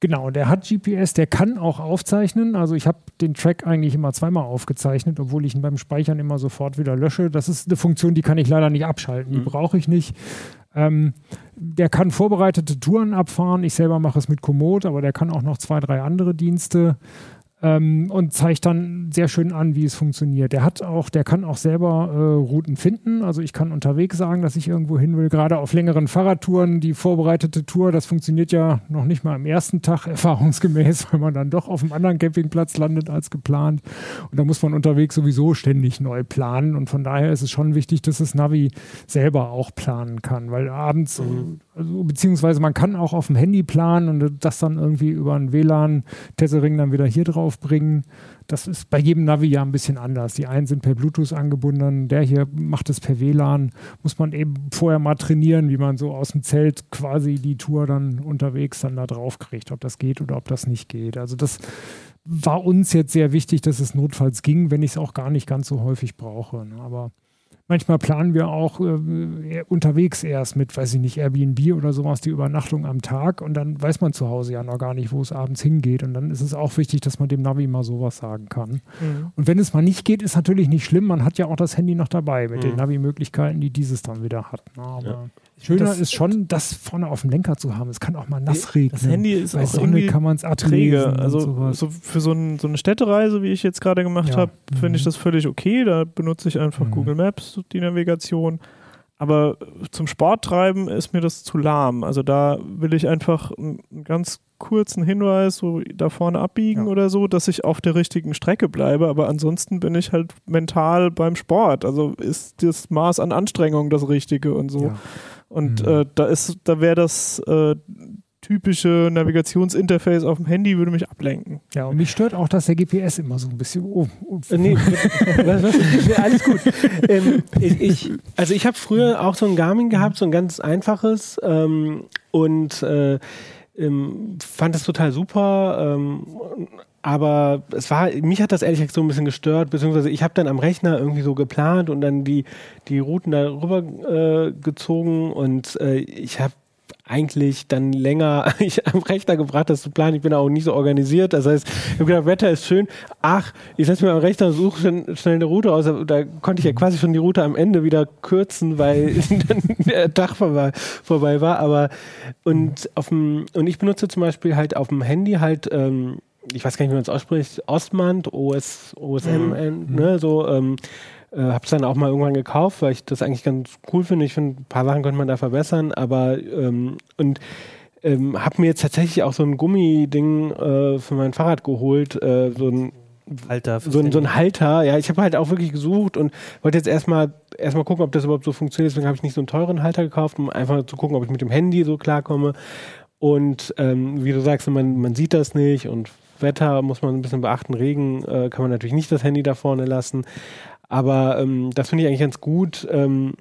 Genau, der hat GPS, der kann auch aufzeichnen. Also ich habe den Track eigentlich immer zweimal aufgezeichnet, obwohl ich ihn beim Speichern immer sofort wieder lösche. Das ist eine Funktion, die kann ich leider nicht abschalten. Die
Mhm.
brauche ich nicht. Ähm, der kann vorbereitete Touren abfahren. Ich selber mache es mit Komoot, aber der kann auch noch zwei, drei andere Dienste. Ähm, und zeigt dann sehr schön an, wie es funktioniert. Der hat auch, der kann auch selber äh, Routen finden. Also ich kann unterwegs sagen, dass ich irgendwo hin will, gerade auf längeren Fahrradtouren, die vorbereitete Tour, das funktioniert ja noch nicht mal am ersten Tag <laughs> erfahrungsgemäß, weil man dann doch auf einem anderen Campingplatz landet als geplant. Und da muss man unterwegs sowieso ständig neu planen. Und von daher ist es schon wichtig, dass das Navi selber auch planen kann, weil abends, also, beziehungsweise man kann auch auf dem Handy planen und das dann irgendwie über einen WLAN-Tessering dann wieder hier drauf bringen. Das ist bei jedem Navi ja ein bisschen anders. Die einen sind per Bluetooth angebunden, der hier macht es per WLAN. Muss man eben vorher mal trainieren, wie man so aus dem Zelt quasi die Tour dann unterwegs dann da drauf kriegt, ob das geht oder ob das nicht geht. Also das war uns jetzt sehr wichtig, dass es notfalls ging, wenn ich es auch gar nicht ganz so häufig brauche. ne. Aber manchmal planen wir auch äh, unterwegs erst mit, weiß ich nicht, Airbnb oder sowas, die Übernachtung am Tag und dann weiß man zu Hause ja noch gar nicht, wo es abends hingeht. Und dann ist es auch wichtig, dass man dem Navi mal sowas sagen kann. Und wenn es mal nicht geht, ist natürlich nicht schlimm. Man hat ja auch das Handy noch dabei mit den
Mhm.
Navi-Möglichkeiten, die dieses dann wieder hat. ne. Aber
Ja.
Schöner
das-
ist schon, das vorne auf dem Lenker zu haben. Es kann auch mal nass regnen.
Das Handy ist
Bei
auch
Sonne
irgendwie
kann man es
träge.
ablesen
Also so für so, ein, so eine Städtereise, wie ich jetzt gerade gemacht
Ja.
habe, finde ich
Mhm.
das völlig okay. Da benutze ich einfach
Mhm.
Google Maps, die Navigation. Aber zum Sporttreiben ist mir das zu lahm. Also da will ich einfach einen einen ganz kurzen Hinweis, so da vorne abbiegen
Ja.
oder so, dass ich auf der richtigen Strecke bleibe. Aber ansonsten bin ich halt mental beim Sport. Also ist das Maß an Anstrengung das Richtige und so.
Ja.
Und
Mhm.
äh, da ist, da wäre das äh, typische Navigationsinterface auf dem Handy würde mich ablenken.
Ja, und mich stört auch, dass der GPS immer so ein bisschen. Oh, oh,
nee, <laughs> was, was, alles gut. Ähm, ich, ich, also ich habe früher auch so ein Garmin gehabt, so ein ganz einfaches ähm, und äh, ähm, fand das total super. Ähm, aber es war, mich hat das ehrlich gesagt so ein bisschen gestört, beziehungsweise ich habe dann am Rechner irgendwie so geplant und dann die, die Routen da rüber äh, gezogen und äh, ich habe eigentlich dann länger <laughs> ich am Rechner gebracht, das zu planen. Ich bin auch nicht so organisiert. Das heißt, ich habe gedacht, Wetter ist schön. Ach, ich setze mir am Rechner und suche schon, schnell eine Route aus. Da konnte ich ja quasi schon die Route am Ende wieder kürzen, weil <laughs> dann der Tag vorbei, vorbei war. Aber und auf dem, und ich benutze zum Beispiel halt auf dem Handy halt, ähm, ich weiß gar nicht, wie man es ausspricht, Osmand, OS, OSM,
Mhm.
ne, so, ähm, äh, habe es dann auch mal irgendwann gekauft, weil ich das eigentlich ganz cool finde. Ich finde, ein paar Sachen könnte man da verbessern, aber ähm, und ähm, habe mir jetzt tatsächlich auch so ein Gummiding äh, für mein Fahrrad geholt, äh, so ein
Alter.
so ein, so ein Halter. Ja, ich habe halt auch wirklich gesucht und wollte jetzt erstmal erstmal gucken, ob das überhaupt so funktioniert. Deswegen habe ich nicht so einen teuren Halter gekauft, um einfach zu gucken, ob ich mit dem Handy so klarkomme. Und ähm, wie du sagst, man, man sieht das nicht und Wetter muss man ein bisschen beachten. Regen äh, kann man natürlich nicht das Handy da vorne lassen. Aber ähm, das finde ich eigentlich ganz gut. Ähm,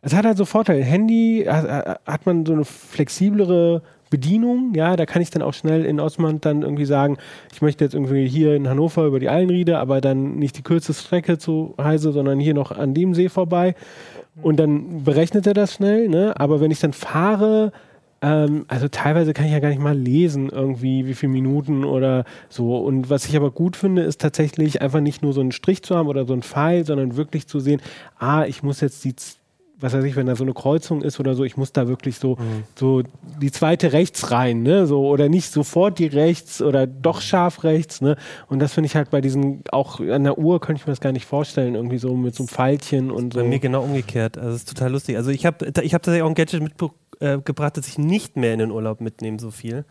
es hat halt so Vorteile. Handy hat, hat man so eine flexiblere Bedienung, ja, da kann ich dann auch schnell in Osmand dann irgendwie sagen, ich möchte jetzt irgendwie hier in Hannover über die Eilenriede, aber dann nicht die kürzeste Strecke zu Heise, sondern hier noch an dem See vorbei. Und dann berechnet er das schnell, ne? Aber wenn ich dann fahre, ähm, also teilweise kann ich ja gar nicht mal lesen, irgendwie, wie viele Minuten oder so. Und was ich aber gut finde, ist tatsächlich einfach nicht nur so einen Strich zu haben oder so einen Pfeil, sondern wirklich zu sehen, ah, ich muss jetzt die was weiß ich, wenn da so eine Kreuzung ist oder so, ich muss da wirklich so, mhm. so die zweite rechts rein, ne? So, oder nicht sofort die rechts oder doch scharf rechts, ne? Und das finde ich halt bei diesen, auch an der Uhr könnte ich mir das gar nicht vorstellen, irgendwie so mit so einem Pfeilchen und so.
Bei mir genau umgekehrt. Also es ist total lustig. Also ich habe ich hab tatsächlich auch ein Gadget mitgebracht, das ich nicht mehr in den Urlaub mitnehme, so viel.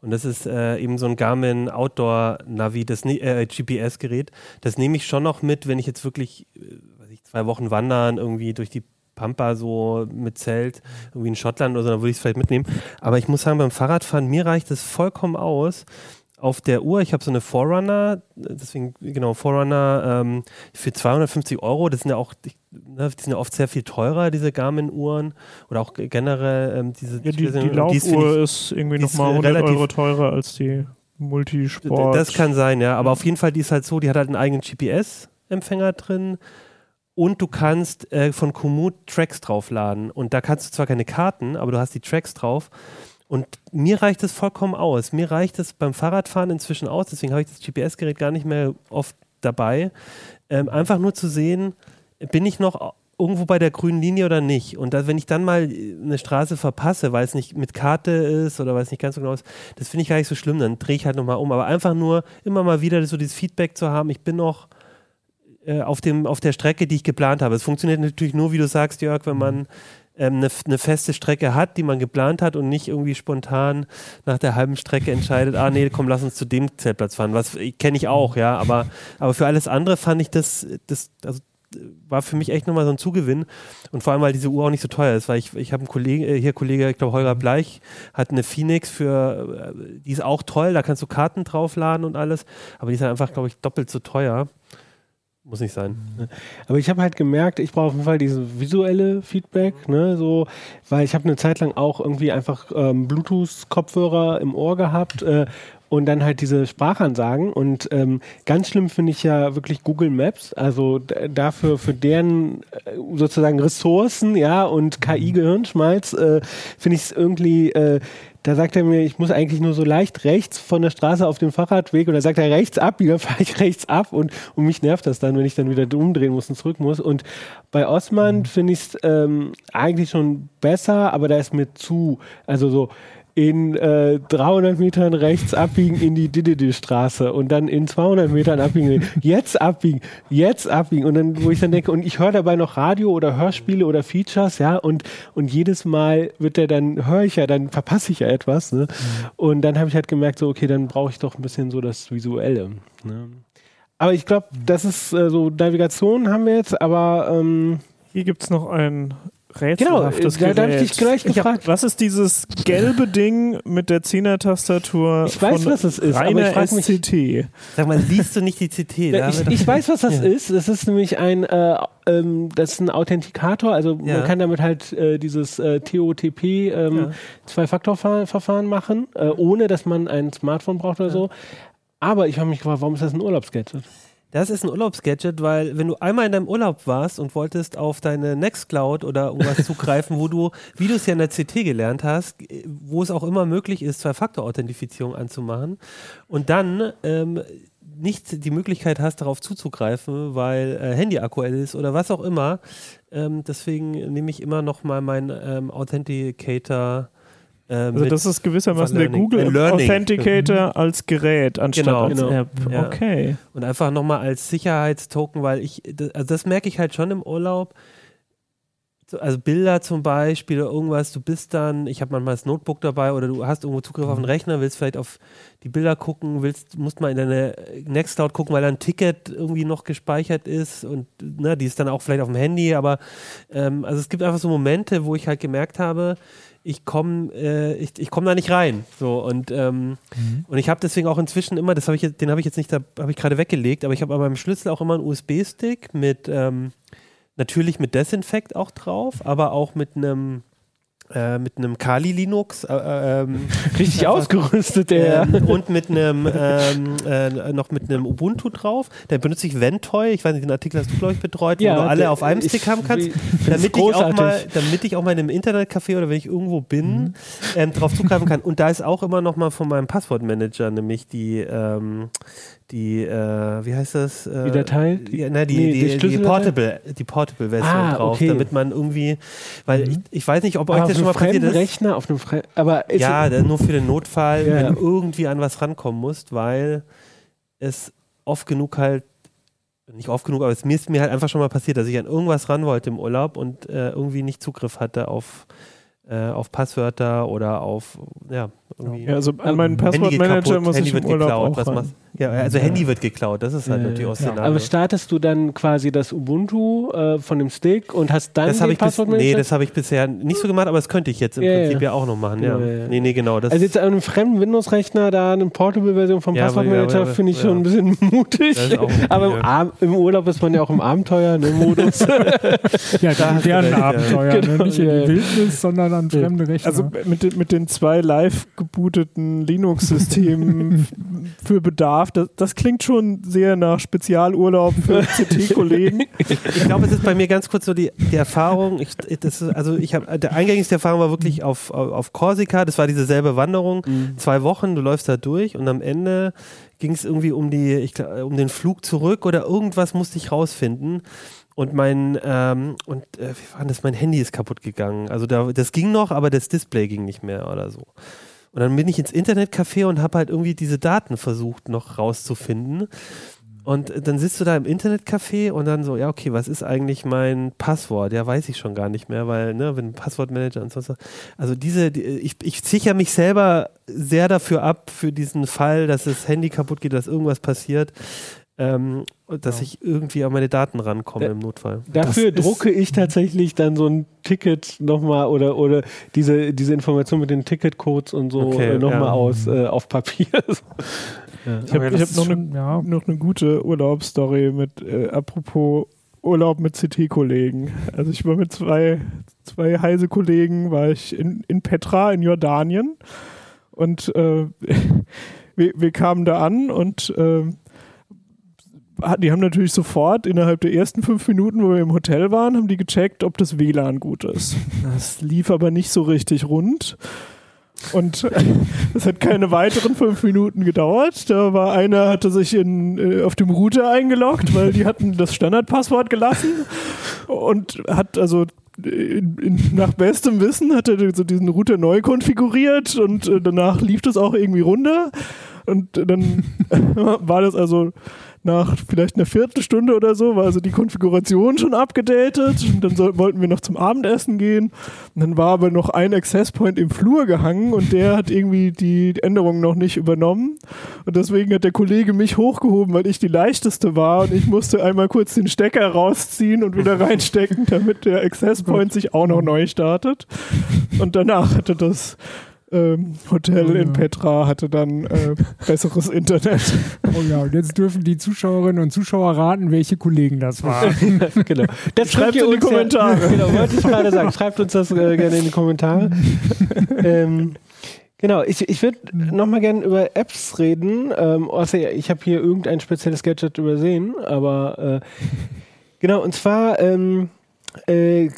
Und das ist äh, eben so ein Garmin Outdoor Navi, das äh, GPS-Gerät. Das nehme ich schon noch mit, wenn ich jetzt wirklich äh, ich, zwei Wochen wandern, irgendwie durch die Pampa so mit Zelt, irgendwie in Schottland oder so, dann würde ich es vielleicht mitnehmen. Aber ich muss sagen, beim Fahrradfahren, mir reicht es vollkommen aus. Auf der Uhr, ich habe so eine Forerunner, deswegen, genau, Forerunner ähm, für 250 Euro. Das sind ja auch, ne, die sind ja oft sehr viel teurer, diese Garmin-Uhren. Oder auch generell ähm, diese.
Ja, die, die Laufuhr ist irgendwie nochmal 100 Euro teurer als die Multisport.
Das kann sein, ja. Aber auf jeden Fall, die ist halt so, die hat halt einen eigenen GPS-Empfänger drin und du kannst äh, von Komoot Tracks draufladen. Und da kannst du zwar keine Karten, aber du hast die Tracks drauf. Und mir reicht es vollkommen aus. Mir reicht es beim Fahrradfahren inzwischen aus, deswegen habe ich das GPS-Gerät gar nicht mehr oft dabei. Ähm, einfach nur zu sehen, bin ich noch irgendwo bei der grünen Linie oder nicht. Und da, wenn ich dann mal eine Straße verpasse, weil es nicht mit Karte ist oder weil es nicht ganz so genau ist, das finde ich gar nicht so schlimm. Dann drehe ich halt nochmal um. Aber einfach nur immer mal wieder so dieses Feedback zu haben, ich bin noch äh, auf, dem, auf der Strecke, die ich geplant habe. Es funktioniert natürlich nur, wie du sagst, Jörg, wenn man ähm, eine, eine, feste Strecke hat, die man geplant hat und nicht irgendwie spontan nach der halben Strecke entscheidet, ah nee, komm, lass uns zu dem Zeltplatz fahren. Was kenne ich auch, ja, aber, aber für alles andere fand ich das, das also war für mich echt nochmal so ein Zugewinn. Und vor allem, weil diese Uhr auch nicht so teuer ist, weil ich, ich habe einen Kollegen, äh, hier Kollege, ich glaube Holger Bleich, hat eine Phoenix für, äh, die ist auch toll, da kannst du Karten draufladen und alles, aber die ist halt einfach, glaube ich, doppelt so teuer. Muss nicht sein.
Aber ich habe halt gemerkt, ich brauche auf jeden Fall dieses visuelle Feedback, ne, so, weil ich habe eine Zeit lang auch irgendwie einfach ähm, Bluetooth-Kopfhörer im Ohr gehabt äh, und dann halt diese Sprachansagen. Und ähm, ganz schlimm finde ich ja wirklich Google Maps, also dafür für deren äh, sozusagen Ressourcen, ja, und KI-Gehirnschmalz, äh, finde ich es irgendwie äh, da sagt er mir, ich muss eigentlich nur so leicht rechts von der Straße auf dem Fahrradweg und da sagt er rechts ab, wieder <laughs> fahre ich rechts ab und, und mich nervt das dann, wenn ich dann wieder umdrehen muss und zurück muss. Und bei Osman mhm. finde ich es ähm, eigentlich schon besser, aber da ist mir zu, also so, in äh, 300 Metern rechts abbiegen in die Dididi-Straße und dann in 200 Metern abbiegen, jetzt abbiegen, jetzt abbiegen und dann, wo ich dann denke, und ich höre dabei noch Radio oder Hörspiele oder Features, ja, und, und jedes Mal wird der dann, höre ich ja, dann verpasse ich ja etwas, ne? Mhm. Und dann habe ich halt gemerkt, so, okay, dann brauche ich doch ein bisschen so das Visuelle, ne? Aber ich glaube, das ist äh, so, Navigation haben wir jetzt, aber ähm,
hier gibt es noch ein rätselhaftes
genau, da, da habe ich dich gleich gefragt.
Hab, was ist dieses gelbe Ding mit der 10er-Tastatur
Ich weiß, was es ist,
aber ich frage mich...
Sag mal, liest du nicht die CT?
ich, ich, weiß, was das ja. ist. Das ist nämlich ein, äh, ähm, das ist ein Authentikator, also ja. man kann damit halt äh, dieses äh, TOTP ähm, ja. Zwei-Faktor-Verfahren machen, äh, ohne dass man ein Smartphone braucht oder so. Aber ich habe mich gefragt, warum ist das ein Urlaubsgadget?
Das ist ein Urlaubsgadget, weil wenn du einmal in deinem Urlaub warst und wolltest auf deine Nextcloud oder irgendwas <laughs> zugreifen, wo du, wie du es ja in der CT gelernt hast, wo es auch immer möglich ist, Zwei-Faktor-Authentifizierung anzumachen und dann ähm, nicht die Möglichkeit hast, darauf zuzugreifen, weil äh, Handy aktuell ist oder was auch immer. Ähm, deswegen nehme ich immer noch mal meinen ähm, Authenticator
äh, also das ist gewissermaßen der Google Authenticator mhm. als Gerät anstatt genau, als genau. App.
Ja. Okay. Und einfach nochmal als Sicherheitstoken, weil ich, also das merke ich halt schon im Urlaub. Also Bilder zum Beispiel oder irgendwas, du bist dann, ich habe manchmal das Notebook dabei oder du hast irgendwo Zugriff auf den mhm. Rechner, willst vielleicht auf die Bilder gucken, willst, musst mal in deine Nextcloud gucken, weil da ein Ticket irgendwie noch gespeichert ist und ne, die ist dann auch vielleicht auf dem Handy, aber ähm, also es gibt einfach so Momente, wo ich halt gemerkt habe, ich komme äh, ich, ich komm da nicht rein. So, und, ähm, mhm. und ich habe deswegen auch inzwischen immer, das habe ich den habe ich jetzt nicht, da habe ich gerade weggelegt, aber ich habe an meinem Schlüssel auch immer einen USB-Stick mit, ähm, natürlich mit Desinfekt auch drauf, aber auch mit einem äh, mit einem Kali Linux äh, ähm, <laughs>
richtig ausgerüstet der
ähm, und mit einem ähm, äh, noch mit einem Ubuntu drauf. Da benutze ich Ventoy. Ich weiß nicht, den Artikel hast du glaube ich betreut,
Ja,
wo du alle
der-
auf einem Stick haben kannst, damit ich auch mal, damit ich auch mal in einem Internetcafé oder wenn ich irgendwo bin, ähm, drauf zugreifen kann. Und da ist auch immer noch mal von meinem Passwortmanager nämlich die ähm, die äh, wie heißt das? Äh,
Die Datei?
Ja, nein, die,
Nee, die
die, die? Portable, die Portable Version
Ah,
drauf,
okay.
damit man irgendwie, weil ich, ich weiß nicht, ob euch
Aber auf
das schon mal passiert ist.
Rechner, auf einem Fre aber
Ja, der- nur für den Notfall,
Ja.
wenn du irgendwie an was rankommen musst, weil es oft genug halt, nicht oft genug, aber es mir ist mir halt einfach schon mal passiert, dass ich an irgendwas ran wollte im Urlaub und äh, irgendwie nicht Zugriff hatte auf, äh, auf Passwörter oder auf, ja, irgendwie.
Ja, also an meinen Passwortmanager muss
Handy
ich im
wird
Urlaub
geklaut,
auch
was Ja, also Handy wird geklaut, das ist halt
Äh,
natürlich auch. Szenario.
Aber startest du dann quasi das Ubuntu äh, von dem Stick und hast dann
das habe
den Passwortmanager?
nee, das habe ich bisher nicht so gemacht, aber das könnte ich jetzt im
Ja,
Prinzip
ja.
ja auch noch machen. Ja. Nee, nee, genau. Das,
also jetzt an einem fremden Windows-Rechner da eine Portable-Version vom Passwortmanager finde ich
ja.
schon ein bisschen <laughs> mutig. Aber im, im Urlaub ist man ja auch im Abenteuer-Modus. <laughs>
Ja,
Da ja.
Abenteuer.
Genau,
ne? Nicht in
ja.
Wildnis, sondern an fremde Rechner.
Also mit, den- mit den zwei live gebooteten Linux-Systemen <laughs> für Bedarf, das, das klingt schon sehr nach Spezialurlaub für <laughs> CT-Kollegen.
Ich glaube, es ist bei mir ganz kurz so die, die Erfahrung. Ich, das ist, also ich habe der eingängigste Erfahrung war wirklich auf, auf, auf Korsika. Das war dieselbe Wanderung. Zwei Wochen, du läufst da durch und am Ende ging es irgendwie um die, ich, glaub, um den Flug zurück oder irgendwas musste ich rausfinden. Und mein ähm, und äh, wie war das? Mein Handy ist kaputt gegangen. Also da, das ging noch, aber das Display ging nicht mehr oder so. Und dann bin ich ins Internetcafé und habe halt irgendwie diese Daten versucht noch rauszufinden. Und dann sitzt du da im Internetcafé und dann so, ja, okay, was ist eigentlich mein Passwort? Ja, weiß ich schon gar nicht mehr, weil, ne, wenn Passwortmanager und so. Also diese, die, ich, ich sichere mich selber sehr dafür ab, für diesen Fall, dass das Handy kaputt geht, dass irgendwas passiert, ähm, dass ich irgendwie an meine Daten rankomme
Ja.
im Notfall.
Dafür
Das
drucke ich tatsächlich dann so ein Ticket nochmal oder, oder diese, diese Information mit den Ticketcodes und so
Okay,
äh, nochmal
ja.
aus äh, auf Papier. <laughs>
Ich habe hab noch,
schon-
eine,
ja.
noch eine gute Urlaubsstory mit, äh, apropos Urlaub mit CT-Kollegen. Also ich war mit zwei, zwei heise Kollegen, war ich in, in Petra in Jordanien und äh, <laughs> wir, wir kamen da an und äh, die haben natürlich sofort innerhalb der ersten fünf Minuten, wo wir im Hotel waren, haben die gecheckt, ob das WLAN gut ist. <laughs> Das lief aber nicht so richtig rund. Und es hat keine weiteren fünf Minuten gedauert. Da war einer, hatte sich in, äh, auf dem Router eingeloggt, weil die hatten das Standardpasswort gelassen und hat also in, in, nach bestem Wissen hat er so diesen Router neu konfiguriert und äh, danach lief das auch irgendwie runter. Und dann <laughs> war das also nach vielleicht einer Viertelstunde oder so, war also die Konfiguration schon abgedatet. Und dann soll, wollten wir noch zum Abendessen gehen. Und dann war aber noch ein Access Point im Flur gehangen und der hat irgendwie die Änderungen noch nicht übernommen. Und deswegen hat der Kollege mich hochgehoben, weil ich die leichteste war und ich musste einmal kurz den Stecker rausziehen und wieder reinstecken, damit der Access Point sich auch noch neu startet. Und danach hatte das ähm, Hotel in Petra hatte dann äh, <laughs> besseres Internet.
Oh ja, und jetzt dürfen die Zuschauerinnen und Zuschauer raten, welche Kollegen das waren. <laughs>
genau. Das
Schreibt in die
uns ja-
Kommentare. <laughs>
genau, wollte ich gerade sagen. Schreibt uns das äh, gerne in die Kommentare. ähm, genau, ich, ich würde nochmal gerne über Apps reden. Ähm, außer ich habe hier irgendein spezielles Gadget übersehen, aber äh, genau, und zwar ähm, äh,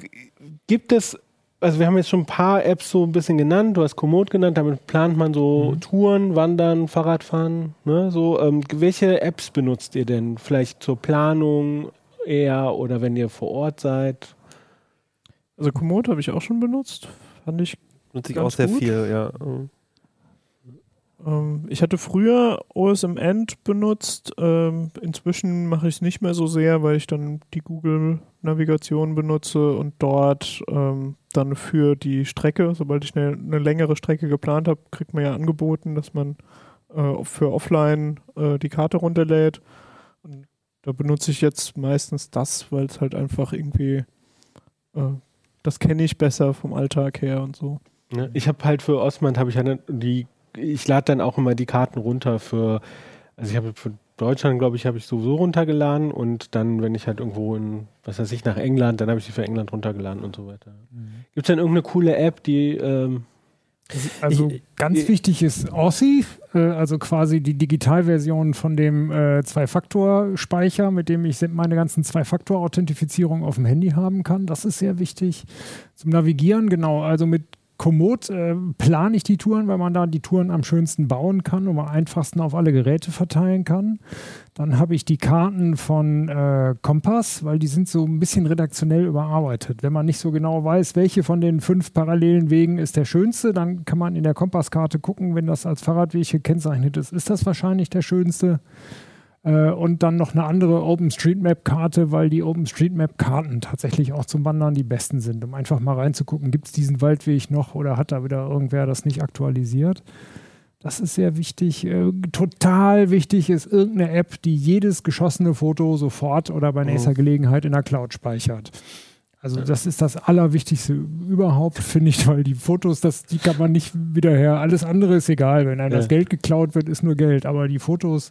gibt es also wir haben jetzt schon ein paar Apps so ein bisschen genannt. Du hast Komoot genannt, damit plant man so Touren, Wandern, Fahrradfahren. Ne? So, ähm, welche Apps benutzt ihr denn? Vielleicht zur Planung eher oder wenn ihr vor Ort seid?
Also Komoot habe ich auch schon benutzt. Fand ich
Nutze ich auch sehr
gut.
viel, ja.
Ähm, ich hatte früher OSM End benutzt. Ähm, inzwischen mache ich es nicht mehr so sehr, weil ich dann die Google-Navigation benutze und dort ähm, dann für die Strecke, sobald ich eine, eine längere Strecke geplant habe, kriegt man ja angeboten, dass man äh, für offline äh, die Karte runterlädt. Und da benutze ich jetzt meistens das, weil es halt einfach irgendwie, äh, das kenne ich besser vom Alltag her und so.
Ne? Ich habe halt für Osman habe ich ja ne- die, ich lade dann auch immer die Karten runter für, also ich habe für Deutschland, glaube ich, habe ich sowieso runtergeladen und dann, wenn ich halt irgendwo in, was weiß ich, nach England, dann habe ich sie für England runtergeladen und so weiter. Mhm. Gibt es denn irgendeine coole App, die ähm,
also ich, ganz ich, wichtig ist Authy, äh, also quasi die Digitalversion von dem äh, Zwei-Faktor-Speicher, mit dem ich meine ganzen Zwei-Faktor-Authentifizierung auf dem Handy haben kann. Das ist sehr wichtig. Zum Navigieren, genau, also mit Komoot äh, plane ich die Touren, weil man da die Touren am schönsten bauen kann und am einfachsten auf alle Geräte verteilen kann. Dann habe ich die Karten von äh, Kompass, weil die sind so ein bisschen redaktionell überarbeitet. Wenn man nicht so genau weiß, welche von den fünf parallelen Wegen ist der schönste, dann kann man in der Kompasskarte gucken, wenn das als Fahrradweg gekennzeichnet ist, ist das wahrscheinlich der schönste. Äh, und dann noch eine andere OpenStreetMap-Karte, weil die OpenStreetMap-Karten tatsächlich auch zum Wandern die besten sind, um einfach mal reinzugucken, gibt es diesen Waldweg noch oder hat da wieder irgendwer das nicht aktualisiert. Das ist sehr wichtig. Äh, total wichtig ist irgendeine App, die jedes geschossene Foto sofort oder bei nächster mhm. Gelegenheit in der Cloud speichert. Also das ist das Allerwichtigste überhaupt, <laughs> finde ich, weil die Fotos, das, die kann man nicht wieder her. Alles andere ist egal. Wenn einem ja. das Geld geklaut wird, ist nur Geld. Aber die Fotos,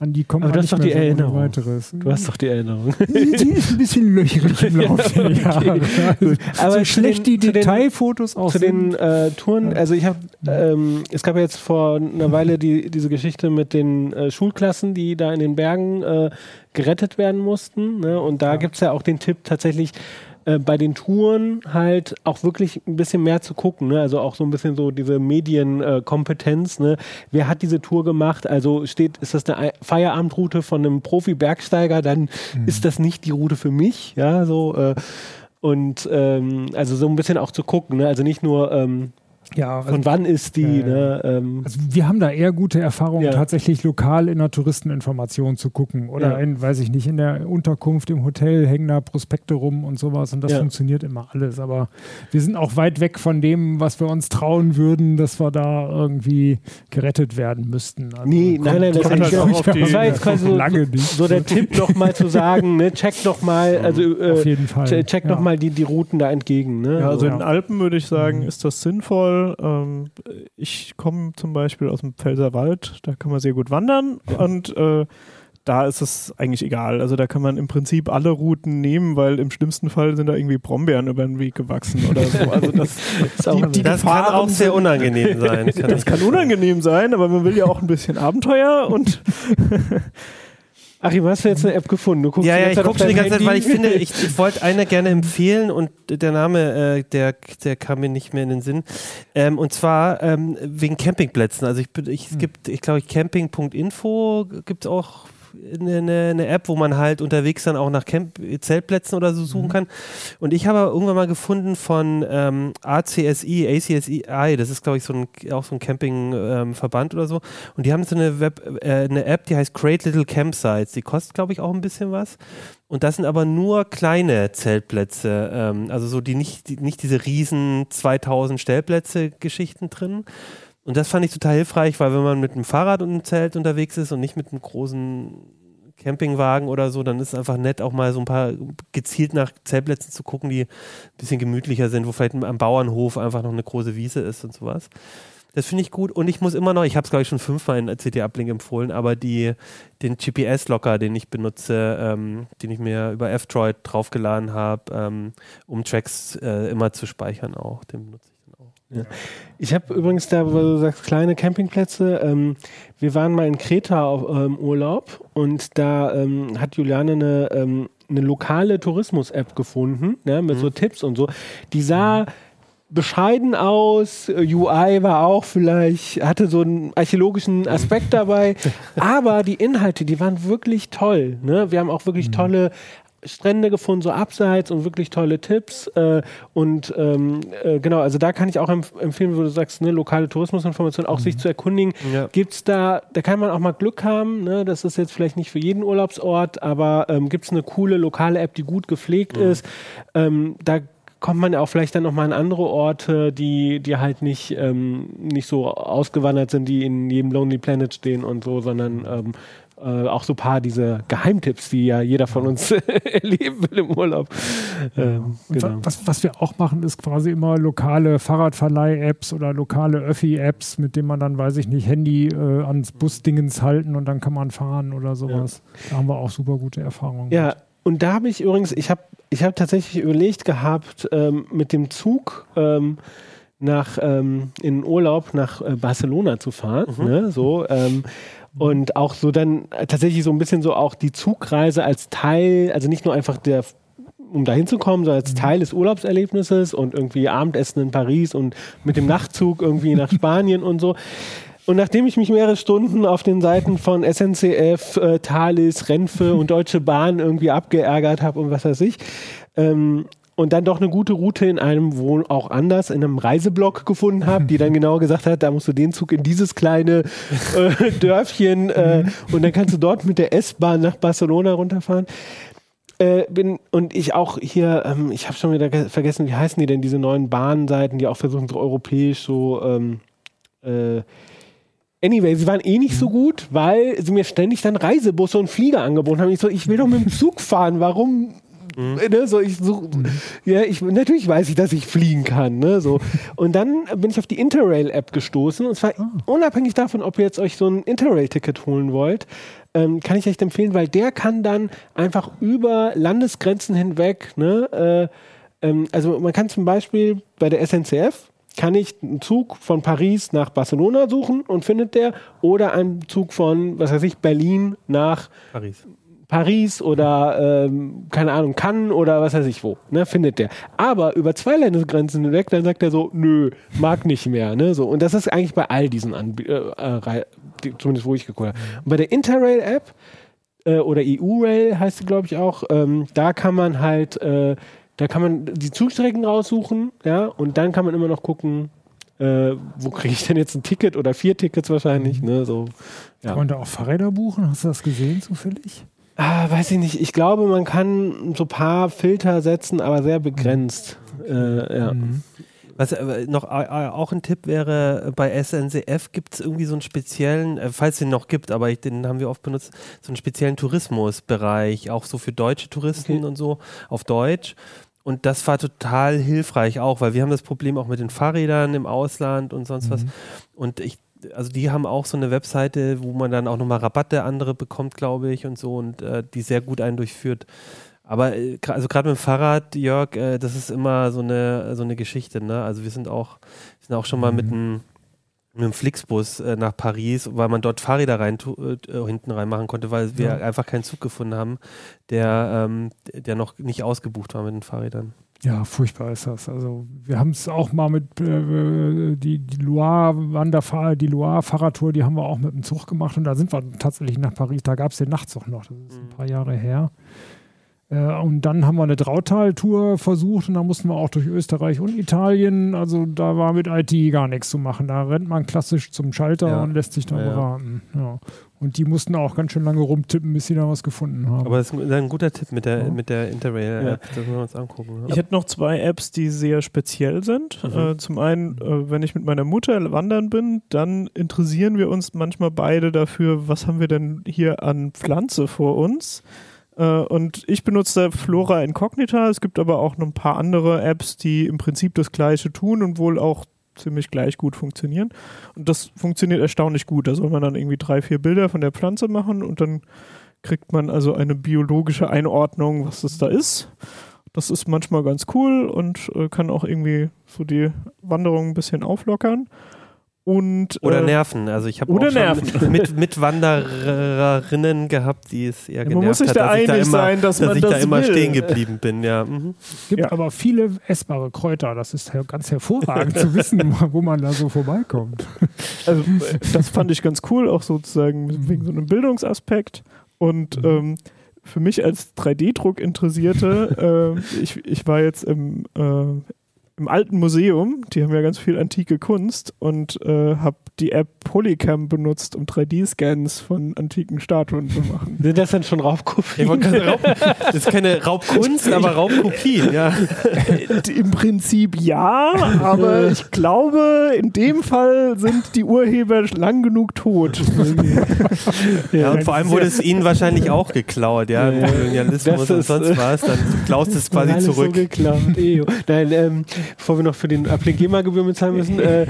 an die kommt
Aber
man
nicht doch die Erinnerung.
Weiteres.
Du hast doch die Erinnerung. <laughs>
Die, ist ein bisschen löcherig im <laughs> Laufe der Jahre. Okay.
Aber so schlecht den, die Detailfotos
auch
Zu den äh, Touren, also ich habe, ähm, es gab jetzt vor einer Weile die, diese Geschichte mit den äh, Schulklassen, die da in den Bergen äh, gerettet werden mussten. Ne? Und da ja. gibt es ja auch den Tipp tatsächlich, äh, bei den Touren halt auch wirklich ein bisschen mehr zu gucken. Ne? Also auch so ein bisschen so diese Medienkompetenz. Äh, ne? Wer hat diese Tour gemacht? Also steht, ist das eine Feierabendroute von einem Profi-Bergsteiger? Dann mhm. ist das nicht die Route für mich. Ja, so. Äh, und ähm, also so ein bisschen auch zu gucken. Ne? Also nicht nur ähm, ja, Von also, wann ist die? Äh, ne? ähm,
also wir haben da eher gute Erfahrungen, ja. tatsächlich lokal in der Touristeninformation zu gucken. Oder ja. in, weiß ich nicht, in der Unterkunft im Hotel hängen da Prospekte rum und sowas und das ja. funktioniert immer alles. Aber wir sind auch weit weg von dem, was wir uns trauen würden, dass wir da irgendwie gerettet werden müssten.
Also nee, nein, nein, das, halt auch die, das war jetzt quasi so, so, der Tipp nochmal zu sagen, ne, check doch mal, also äh, Auf jeden Fall. check ja. noch die, die Routen da entgegen. Ne?
Ja, also in den Alpen würde ich sagen, mhm. ist das sinnvoll ähm, ich komme zum Beispiel aus dem Pfälzerwald, da kann man sehr gut wandern und äh, da ist es eigentlich egal. Also da kann man im Prinzip alle Routen nehmen, weil im schlimmsten Fall sind da irgendwie Brombeeren über den Weg gewachsen oder so. Also das, <laughs>
die, die das kann auch sehr unangenehm sein. <laughs>
das kann unangenehm sein, aber man will ja auch ein bisschen Abenteuer und <laughs>
Achim, hast du jetzt eine App gefunden? Du
guckst ja, ja, ich gucke schon die ganze Handy. Zeit, weil ich finde, ich, ich <laughs> wollte eine gerne empfehlen und der Name, äh, der, der kam mir nicht mehr in den Sinn. Ähm, und zwar ähm, wegen Campingplätzen. Also ich, ich, es hm. gibt, ich glaube, camping.info gibt es auch eine, eine, App, wo man halt unterwegs dann auch nach Camp Zeltplätzen oder so suchen mhm. kann. Und ich habe irgendwann mal gefunden von ähm, ACSI, ACSI, das ist glaube ich so ein, auch so ein Campingverband ähm, oder so. Und die haben so eine, Web, äh, eine App, die heißt Great Little Campsites. Die kostet glaube ich auch ein bisschen was. Und das sind aber nur kleine Zeltplätze, ähm, also so die nicht, die, nicht diese riesen 2000 Stellplätze Geschichten drin, und das fand ich total hilfreich, weil wenn man mit einem Fahrrad und einem Zelt unterwegs ist und nicht mit einem großen Campingwagen oder so, dann ist es einfach nett, auch mal so ein paar gezielt nach Zeltplätzen zu gucken, die ein bisschen gemütlicher sind, wo vielleicht am Bauernhof einfach noch eine große Wiese ist und sowas. Das finde ich gut. Und ich muss immer noch, ich habe es glaube ich schon fünfmal in CT-Uplink empfohlen, aber die, den GPS-Locker, den ich benutze, ähm, den ich mir über F-Droid draufgeladen habe, ähm, um Tracks äh, immer zu speichern auch, den benutze ich.
Ja. Ich habe übrigens da, wo du sagst, kleine Campingplätze. Ähm, wir waren mal in Kreta auf, ähm, Urlaub und da ähm, hat Juliane eine, ähm, eine lokale Tourismus-App gefunden, ne, mit mhm. so Tipps und so. Die sah bescheiden aus, UI war auch vielleicht, hatte so einen archäologischen Aspekt dabei, <laughs> aber die Inhalte, die waren wirklich toll. Ne? Wir haben auch wirklich mhm. tolle Strände gefunden, so abseits und wirklich tolle Tipps. Äh, und ähm, äh, genau, also da kann ich auch empf empfehlen, wo du sagst, ne, lokale Tourismusinformation, auch mhm. sich zu erkundigen. Ja. Gibt es da, da kann man auch mal Glück haben, ne? das ist jetzt vielleicht nicht für jeden Urlaubsort, aber ähm, gibt es eine coole lokale App, die gut gepflegt mhm. ist. Ähm, da kommt man ja auch vielleicht dann nochmal an andere Orte, die, die halt nicht, ähm, nicht so ausgewandert sind, die in jedem Lonely Planet stehen und so, sondern ähm, äh, auch so ein paar diese Geheimtipps, die ja jeder von uns <laughs> erleben will im Urlaub.
Ähm, genau. was, was wir auch machen, ist quasi immer lokale Fahrradverleih-Apps oder lokale Öffi-Apps, mit denen man dann, weiß ich nicht, Handy äh, ans Busdingens halten und dann kann man fahren oder sowas. Ja. Da haben wir auch super gute Erfahrungen.
Ja, und da habe ich übrigens, ich habe ich hab tatsächlich überlegt gehabt, ähm, mit dem Zug ähm, nach ähm, in Urlaub nach äh, Barcelona zu fahren. Mhm. Ne, so, ähm, und auch so dann äh, tatsächlich so ein bisschen so auch die Zugreise als Teil, also nicht nur einfach der um da hinzukommen, so als mhm. Teil des Urlaubserlebnisses und irgendwie Abendessen in Paris und mit dem Nachtzug irgendwie nach <laughs> Spanien und so. Und nachdem ich mich mehrere Stunden auf den Seiten von SNCF, äh, Thalys, Renfe und Deutsche Bahn irgendwie abgeärgert habe und was weiß ich, ähm, und dann doch eine gute Route in einem wohl auch anders, in einem Reiseblock gefunden habe, die dann <laughs> genau gesagt hat, da musst du den Zug in dieses kleine äh, <laughs> Dörfchen äh, und dann kannst du dort mit der S-Bahn nach Barcelona runterfahren. Äh, bin, und ich auch hier, ähm, ich habe schon wieder vergessen, wie heißen die denn, diese neuen Bahnseiten, die auch versuchen, so europäisch so ähm, äh, Anyway, sie waren eh nicht so gut, weil sie mir ständig dann Reisebusse und Flieger angeboten haben. Ich so, ich will doch mit dem Zug fahren. Warum Mhm. Ne, so, ich such, mhm. ja, ich, natürlich weiß ich, dass ich fliegen kann. Ne, so. <laughs> Und dann bin ich auf die Interrail-App gestoßen. Und zwar ah. unabhängig davon, ob ihr jetzt euch so ein Interrail-Ticket holen wollt, ähm, kann ich echt empfehlen, weil der kann dann einfach über Landesgrenzen hinweg, ne, äh, ähm, also man kann zum Beispiel bei der SNCF, kann ich einen Zug von Paris nach Barcelona suchen und findet der oder einen Zug von, was weiß ich, Berlin nach Paris. Paris oder ähm, keine Ahnung, Cannes oder was weiß ich wo, ne, findet der. Aber über zwei Landesgrenzen hinweg, dann sagt er so, nö, mag nicht mehr, ne, so. Und das ist eigentlich bei all diesen Anbietern, äh, zumindest wo ich geguckt habe. Und bei der Interrail-App äh, oder EU-Rail heißt sie, glaube ich, auch, ähm, da kann man halt, äh, da kann man die Zugstrecken raussuchen, ja, und dann kann man immer noch gucken, äh, wo kriege ich denn jetzt ein Ticket oder vier Tickets wahrscheinlich, ne, so.
Ja. Kann man da auch Fahrräder buchen? Hast du das gesehen zufällig?
Ah, weiß ich nicht. Ich glaube, man kann so ein paar Filter setzen, aber sehr begrenzt. Äh, ja. Mhm.
Was äh, noch äh, auch ein Tipp wäre, bei SNCF gibt es irgendwie so einen speziellen, äh, falls es den noch gibt, aber ich, den haben wir oft benutzt, so einen speziellen Tourismusbereich, auch so für deutsche Touristen okay. und so auf Deutsch. Und das war total hilfreich auch, weil wir haben das Problem auch mit den Fahrrädern im Ausland und sonst mhm. was. Und ich also die haben auch so eine Webseite, wo man dann auch nochmal Rabatte andere bekommt, glaube ich, und so und äh, die sehr gut einen durchführt. Aber äh, also gerade mit dem Fahrrad, Jörg, äh, das ist immer so eine so eine Geschichte, ne? Also wir sind auch sind auch schon mal mhm. mit einem mit einem Flixbus äh, nach Paris, weil man dort Fahrräder rein äh, hinten reinmachen konnte, weil wir ja. einfach keinen Zug gefunden haben, der ähm, der noch nicht ausgebucht war mit den Fahrrädern.
Ja, furchtbar ist das. Also wir haben es auch mal mit äh, die, die Loire Wanderfahrer, die Loire Fahrradtour, die haben wir auch mit dem Zug gemacht und da sind wir tatsächlich nach Paris. Da gab es den Nachtzug noch. Das ist ein mhm. paar Jahre her. Äh, und dann haben wir eine Drautal-Tour versucht und da mussten wir auch durch Österreich und Italien. Also da war mit IT gar nichts zu machen. Da rennt man klassisch zum Schalter ja. und lässt sich da ja, beraten. Ja. Und die mussten auch ganz schön lange rumtippen, bis sie da was gefunden haben.
Aber das ist ein guter Tipp mit der, mit der Interrail-App. Das müssen wir uns
angucken. Ich hätte noch zwei Apps, die sehr speziell sind. Mhm. Äh, zum einen, äh, wenn ich mit meiner Mutter wandern bin, dann interessieren wir uns manchmal beide dafür, was haben wir denn hier an Pflanze vor uns. Äh, und ich benutze Flora Incognita. Es gibt aber auch noch ein paar andere Apps, die im Prinzip das Gleiche tun und wohl auch ziemlich gleich gut funktionieren. Und das funktioniert erstaunlich gut. Da soll man dann irgendwie drei, vier Bilder von der Pflanze machen und dann kriegt man also eine biologische Einordnung, was das da ist. Das ist manchmal ganz cool und äh, kann auch irgendwie so die Wanderung ein bisschen auflockern. Und,
oder äh, Nerven. Also ich habe auch schon <laughs> mit, mit <laughs> Wandererinnen gehabt, die es eher genervt
Man muss sich da einig da immer, sein, dass, dass man
ich
das
da immer will. stehen geblieben bin. Ja. <laughs> Mhm.
gibt ja. aber viele essbare Kräuter. Das ist ganz hervorragend zu wissen, wo man da so vorbeikommt.
Also äh, das fand ich ganz cool, auch sozusagen wegen so einem Bildungsaspekt. Und mhm. ähm, für mich als 3D-Druck Interessierte, äh, ich, ich war jetzt im, äh, im alten Museum, die haben ja ganz viel antike Kunst und äh, habe die App Polycam benutzt, um 3D-Scans von antiken Statuen zu machen.
Sind das dann schon Raubkopien?
Raub, das ist keine Raubkunst, <laughs> aber Raubkopien, ja.
Im Prinzip ja, aber ich glaube, in dem Fall sind die Urheber lang genug tot. <laughs>
ja, und vor allem wurde es ihnen wahrscheinlich auch geklaut, ja, ja Kolonialismus und sonst was, dann klaust es quasi zurück. So geklaut.
Nein, ähm, bevor wir noch für den Appling GEMA-Gebühr bezahlen müssen, äh,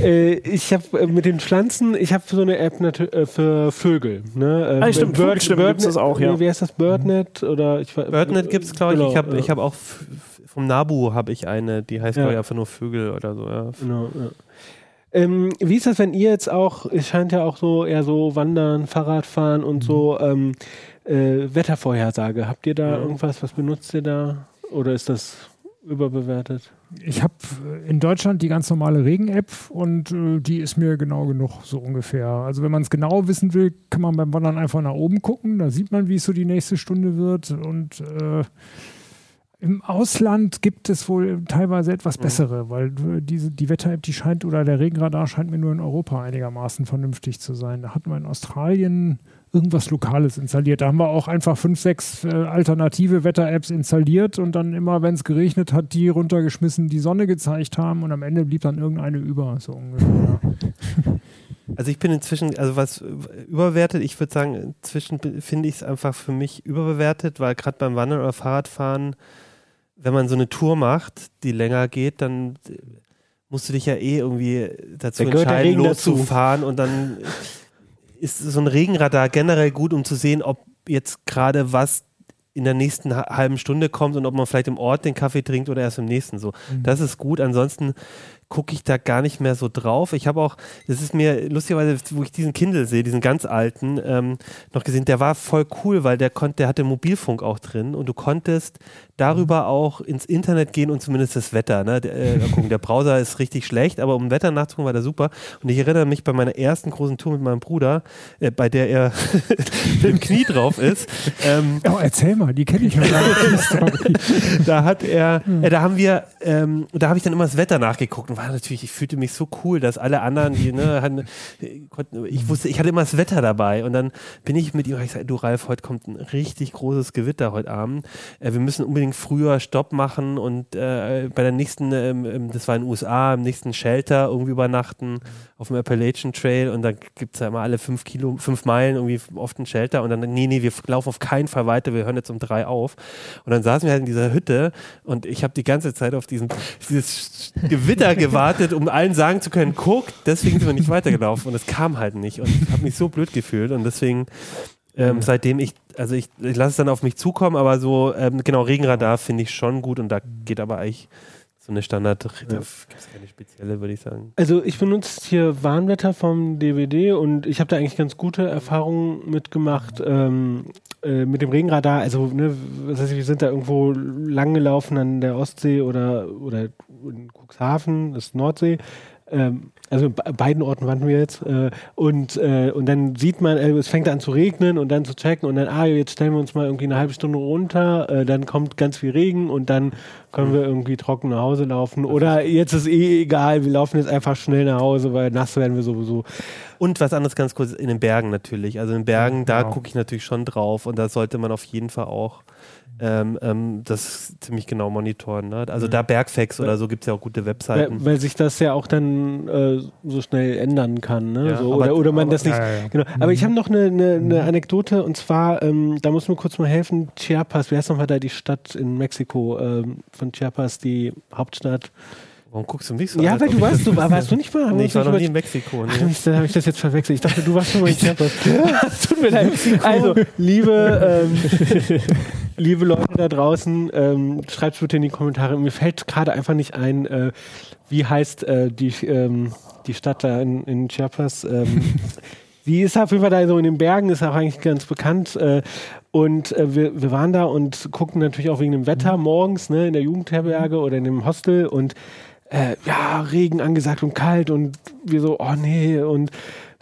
äh, ich habe äh, mit den Pflanzen, ich habe so eine App äh, für Vögel. Ne?
Äh, ah, stimmt, Bird, Bird, Bird das auch, ja.
Wie heißt das? Birdnet? Oder ich,
Birdnet gibt es, glaube ich. Genau, ich habe hab auch vom Nabu habe ich eine, die heißt, ja. glaube ich, einfach nur Vögel oder so. Ja. Genau, ja.
Ähm, wie ist das, wenn ihr jetzt auch, es scheint ja auch so eher so Wandern, Fahrradfahren und mhm. so ähm, äh, Wettervorhersage. Habt ihr da mhm. irgendwas, was benutzt ihr da? Oder ist das überbewertet?
Ich habe in Deutschland die ganz normale Regen-App und äh, die ist mir genau genug, so ungefähr. Also wenn man es genau wissen will, kann man beim Wandern einfach nach oben gucken. Da sieht man, wie es so die nächste Stunde wird. Und äh, im Ausland gibt es wohl teilweise etwas mhm. bessere, weil äh, diese, die Wetter-App, die scheint, oder der Regenradar scheint mir nur in Europa einigermaßen vernünftig zu sein. Da hatten wir in Australien irgendwas Lokales installiert. Da haben wir auch einfach fünf, sechs äh, alternative Wetter-Apps installiert und dann immer, wenn es geregnet hat, die runtergeschmissen, die Sonne gezeigt haben und am Ende blieb dann irgendeine über, so ungefähr. <laughs>
Also ich bin inzwischen, also was überwertet, ich würde sagen, inzwischen finde ich es einfach für mich überbewertet, weil gerade beim Wandern oder Fahrradfahren, wenn man so eine Tour macht, die länger geht, dann musst du dich ja eh irgendwie dazu entscheiden, loszufahren und dann ist so ein Regenradar generell gut, um zu sehen, ob jetzt gerade was in der nächsten halben Stunde kommt und ob man vielleicht im Ort den Kaffee trinkt oder erst im nächsten so. Mhm. Das ist gut. Ansonsten gucke ich da gar nicht mehr so drauf. Ich habe auch, das ist mir lustigerweise, wo ich diesen Kindle sehe, diesen ganz alten, ähm, noch gesehen, der war voll cool, weil der konnte, der hatte Mobilfunk auch drin und du konntest darüber auch ins Internet gehen und zumindest das Wetter. Ne? Der, äh, gucken, der Browser ist richtig schlecht, aber um Wetter nachzugucken war der super. Und ich erinnere mich bei meiner ersten großen Tour mit meinem Bruder, äh, bei der er <laughs> mit dem Knie drauf ist.
Ähm, <laughs> oh, erzähl mal, die kenne ich noch gar
nicht. <laughs> da hat er, äh, da haben wir, ähm, da habe ich dann immer das Wetter nachgeguckt und war natürlich, ich fühlte mich so cool, dass alle anderen, die, ne, hatten, konnten, ich wusste, ich hatte immer das Wetter dabei und dann bin ich mit ihm, ich sage, du Ralf, heute kommt ein richtig großes Gewitter heute Abend. Äh, wir müssen unbedingt früher Stopp machen und äh, bei der nächsten, ähm, das war in den USA, im nächsten Shelter irgendwie übernachten auf dem Appalachian Trail und da gibt es ja immer alle fünf Kilo, fünf Meilen irgendwie oft ein Shelter und dann, nee, nee, wir laufen auf keinen Fall weiter, wir hören jetzt um drei auf. Und dann saßen wir halt in dieser Hütte und ich habe die ganze Zeit auf diesen, dieses Gewitter gewartet, um allen sagen zu können, guck, deswegen sind wir nicht weitergelaufen. Und es kam halt nicht. Und ich habe mich so blöd gefühlt. Und deswegen ähm, seitdem ich, also ich, ich lasse es dann auf mich zukommen, aber so, ähm, genau, Regenradar finde ich schon gut. Und da geht aber eigentlich so eine Standard, ja. da gibt es keine spezielle, würde ich sagen.
Also ich benutze hier Warnwetter vom DVD und ich habe da eigentlich ganz gute Erfahrungen mitgemacht ähm, äh, mit dem Regenradar. Also, ne, was heißt, wir sind da irgendwo langgelaufen an der Ostsee oder, oder in Cuxhaven, das ist Nordsee. Ähm, also beiden Orten waren wir jetzt. Äh, und, äh, und dann sieht man, äh, es fängt an zu regnen und dann zu checken und dann, ah, jetzt stellen wir uns mal irgendwie eine halbe Stunde runter, dann kommt ganz viel Regen und dann können wir irgendwie trocken nach Hause laufen. Oder jetzt ist eh egal, wir laufen jetzt einfach schnell nach Hause, weil nass werden wir sowieso.
Und was anderes ganz kurz, in den Bergen natürlich. Also in den Bergen, da genau. gucke ich natürlich schon drauf und da sollte man auf jeden Fall auch ähm, ähm, das ziemlich genau monitoren. Ne? Also da Bergfacts oder so gibt es ja auch gute Webseiten.
Weil, weil, sich das ja auch dann äh, so schnell ändern kann. Ne? Ja, so, oder, oder man aber, das nicht. Ja, ja, genau. Aber mhm. ich habe noch eine, eine, eine, mhm. Anekdote und zwar, ähm, da muss mir kurz mal helfen, Chiapas, wie heißt nochmal da die Stadt in Mexiko ähm, von Chiapas, die Hauptstadt?
Warum guckst du mich so
Ja, weil du warst, du, <laughs> warst du nicht mal?
Nee, ich war noch nie in Mexiko. Nee.
Ach, dann habe ich das jetzt verwechselt. Ich dachte, du warst schon mal in Chiapas. <laughs> <laughs> Tut mir leid. Also, liebe, ähm, liebe Leute da draußen, ähm, schreibt bitte in die Kommentare. Mir fällt gerade einfach nicht ein, äh, wie heißt äh, die, ähm, die Stadt da in, in Chiapas. Ähm, die ist auf jeden Fall da so in den Bergen, ist auch eigentlich ganz bekannt. Äh, und äh, wir, wir waren da und gucken natürlich auch wegen dem Wetter mhm. morgens ne, in der Jugendherberge oder in dem Hostel und äh, ja, Regen angesagt und kalt und wir so, oh nee, und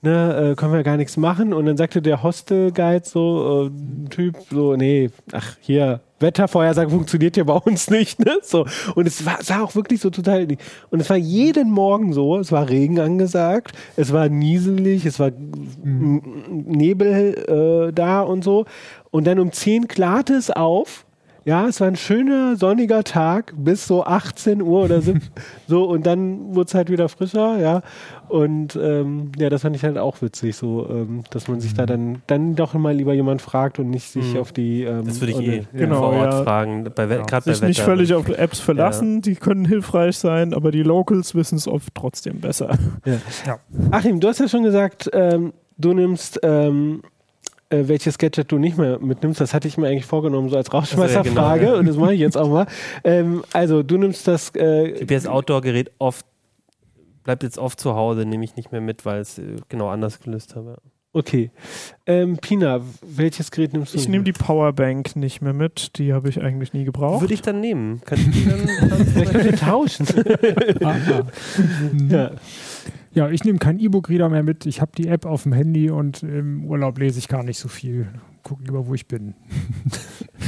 ne, äh, können wir gar nichts machen. Und dann sagte der Hostel-Guide so, äh, Typ, so, nee, ach, hier, Wettervorhersage funktioniert ja bei uns nicht, ne? So. Und es war, sah auch wirklich so total. Und es war jeden Morgen so, es war Regen angesagt, es war nieselig, es war mhm. Nebel äh, da und so. Und dann um 10 klarte es auf ja, es war ein schöner sonniger Tag bis so 18 Uhr oder so. <laughs> so und dann wurde es halt wieder frischer, ja. Und ähm, ja, das fand ich halt auch witzig, so, ähm, dass man sich mhm. da dann, dann doch mal lieber jemand fragt und nicht sich mhm. auf die. Ähm,
das würde ich eh genau, vor Ort ja. fragen. Bei, ja.
Gerade sich bei nicht völlig auf Apps verlassen, ja. die können hilfreich sein, aber die Locals wissen es oft trotzdem besser.
Ja. <laughs> Achim, du hast ja schon gesagt, ähm, du nimmst ähm, äh, welches Gadget du nicht mehr mitnimmst. Das hatte ich mir eigentlich vorgenommen, so als Rauschmeißerfrage. Ja, genau, und das mache ich jetzt auch mal. Ähm, also, du nimmst das. Äh,
GPS-Outdoor-Gerät oft, bleibt jetzt oft zu Hause, nehme ich nicht mehr mit, weil es äh, genau anders gelöst habe.
Okay. Ähm, Pina, welches Gerät nimmst du?
Ich nehme die Powerbank nicht mehr mit. Die habe ich eigentlich nie gebraucht.
Würde ich dann nehmen. Kann ich die
dann, <laughs> Vielleicht könnt ihr tauschen.
ah, <laughs> ja. Ja, ich nehme keinen E-Book-Reader mehr mit. Ich habe die App auf dem Handy und im Urlaub lese ich gar nicht so viel. Guck lieber, wo ich bin. <laughs>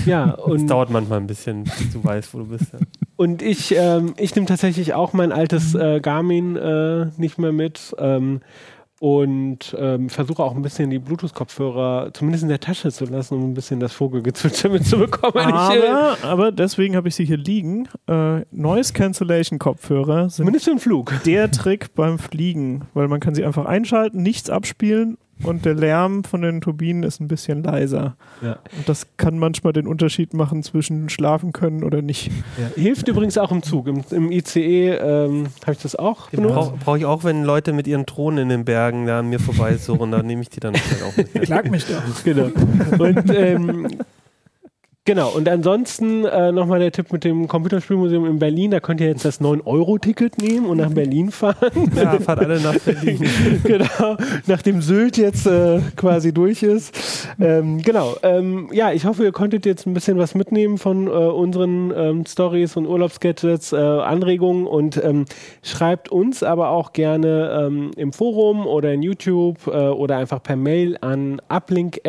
Ja, und. Es dauert manchmal ein bisschen, bis du weißt, wo du bist. Ja. <laughs>
Und ich, ähm, ich nehme tatsächlich auch mein altes äh, Garmin äh, nicht mehr mit. Ähm, und ähm, versuche auch ein bisschen die Bluetooth-Kopfhörer zumindest in der Tasche zu lassen, um ein bisschen das Vogelgezwitscher <laughs> mitzubekommen.
Aber, aber deswegen habe ich sie hier liegen. Äh, Noise Cancellation Kopfhörer sind
Zumindest für den Flug.
der Trick beim Fliegen, weil man kann sie einfach einschalten, nichts abspielen und der Lärm von den Turbinen ist ein bisschen leiser. Ja. Und das kann manchmal den Unterschied machen zwischen schlafen können oder nicht.
Ja. Hilft übrigens auch im Zug. Im, im ICE ähm, habe ich das auch
benutzt. Brauche brauch ich auch, wenn Leute mit ihren Thronen in den Bergen da an mir vorbei suchen, dann nehme ich die dann halt auch mit.
Klag mich doch. Genau. Und ähm, Genau, und ansonsten äh, nochmal der Tipp mit dem Computerspielmuseum in Berlin. Da könnt ihr jetzt das 9-Euro-Ticket nehmen und nach Berlin fahren. <laughs>
Ja, fahrt alle nach Berlin. <laughs>
genau, nachdem Sylt jetzt äh, quasi durch ist. Ähm, genau, ähm, ja, ich hoffe, ihr konntet jetzt ein bisschen was mitnehmen von äh, unseren ähm, Stories und Urlaubsgadgets, äh, Anregungen und ähm, schreibt uns aber auch gerne ähm, im Forum oder in YouTube äh, oder einfach per Mail an uplink.ct.de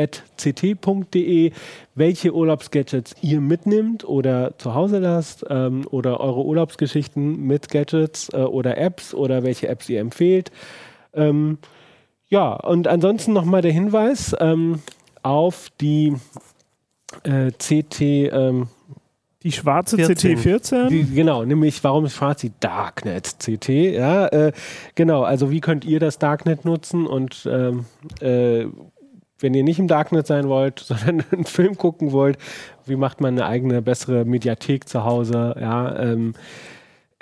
welche Urlaubsgadgets ihr mitnimmt oder zu Hause lasst ähm, oder eure Urlaubsgeschichten mit Gadgets äh, oder Apps oder welche Apps ihr empfehlt. Ähm, ja, und ansonsten nochmal der Hinweis ähm, auf die äh, CT. Ähm,
die schwarze 14. CT14? Die,
genau, nämlich warum ist schwarz die Darknet CT? Ja, äh, genau, also wie könnt ihr das Darknet nutzen und ähm, äh, wenn ihr nicht im Darknet sein wollt, <laughs> sondern einen Film gucken wollt, wie macht man eine eigene, bessere Mediathek zu Hause, ja, ähm,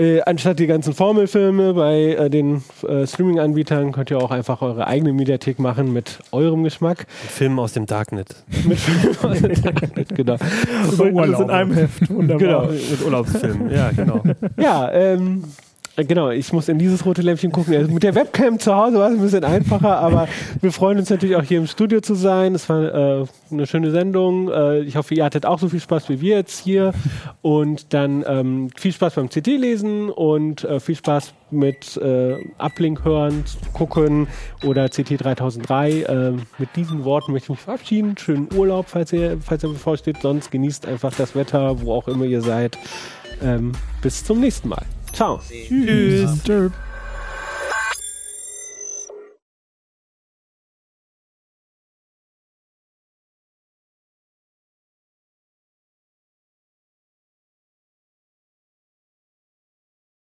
äh, anstatt die ganzen Formelfilme bei äh, den äh, Streaming-Anbietern könnt ihr auch einfach eure eigene Mediathek machen mit eurem Geschmack.
Mit Filmen aus dem Darknet. <laughs>
mit Filmen aus dem Darknet, genau. Und
alles in einem Heft.
Wunderbar. Genau. Mit Urlaubsfilmen, ja, genau.
ja, ähm, äh, genau, ich muss in dieses rote Lämpchen gucken. Also mit der Webcam zu Hause war es ein bisschen einfacher, aber wir freuen uns natürlich auch hier im Studio zu sein. Es war äh, eine schöne Sendung. Äh, ich hoffe, ihr hattet auch so viel Spaß wie wir jetzt hier. Und dann ähm, viel Spaß beim CT-Lesen und äh, viel Spaß mit äh, Uplink hören, gucken oder CT 3003. Ähm, mit diesen Worten möchte ich mich verabschieden. Schönen Urlaub, falls ihr, falls ihr bevorsteht. Sonst genießt einfach das Wetter, wo auch immer ihr seid. Ähm, bis zum nächsten Mal. Ciao.
Tschüss. Tschüss.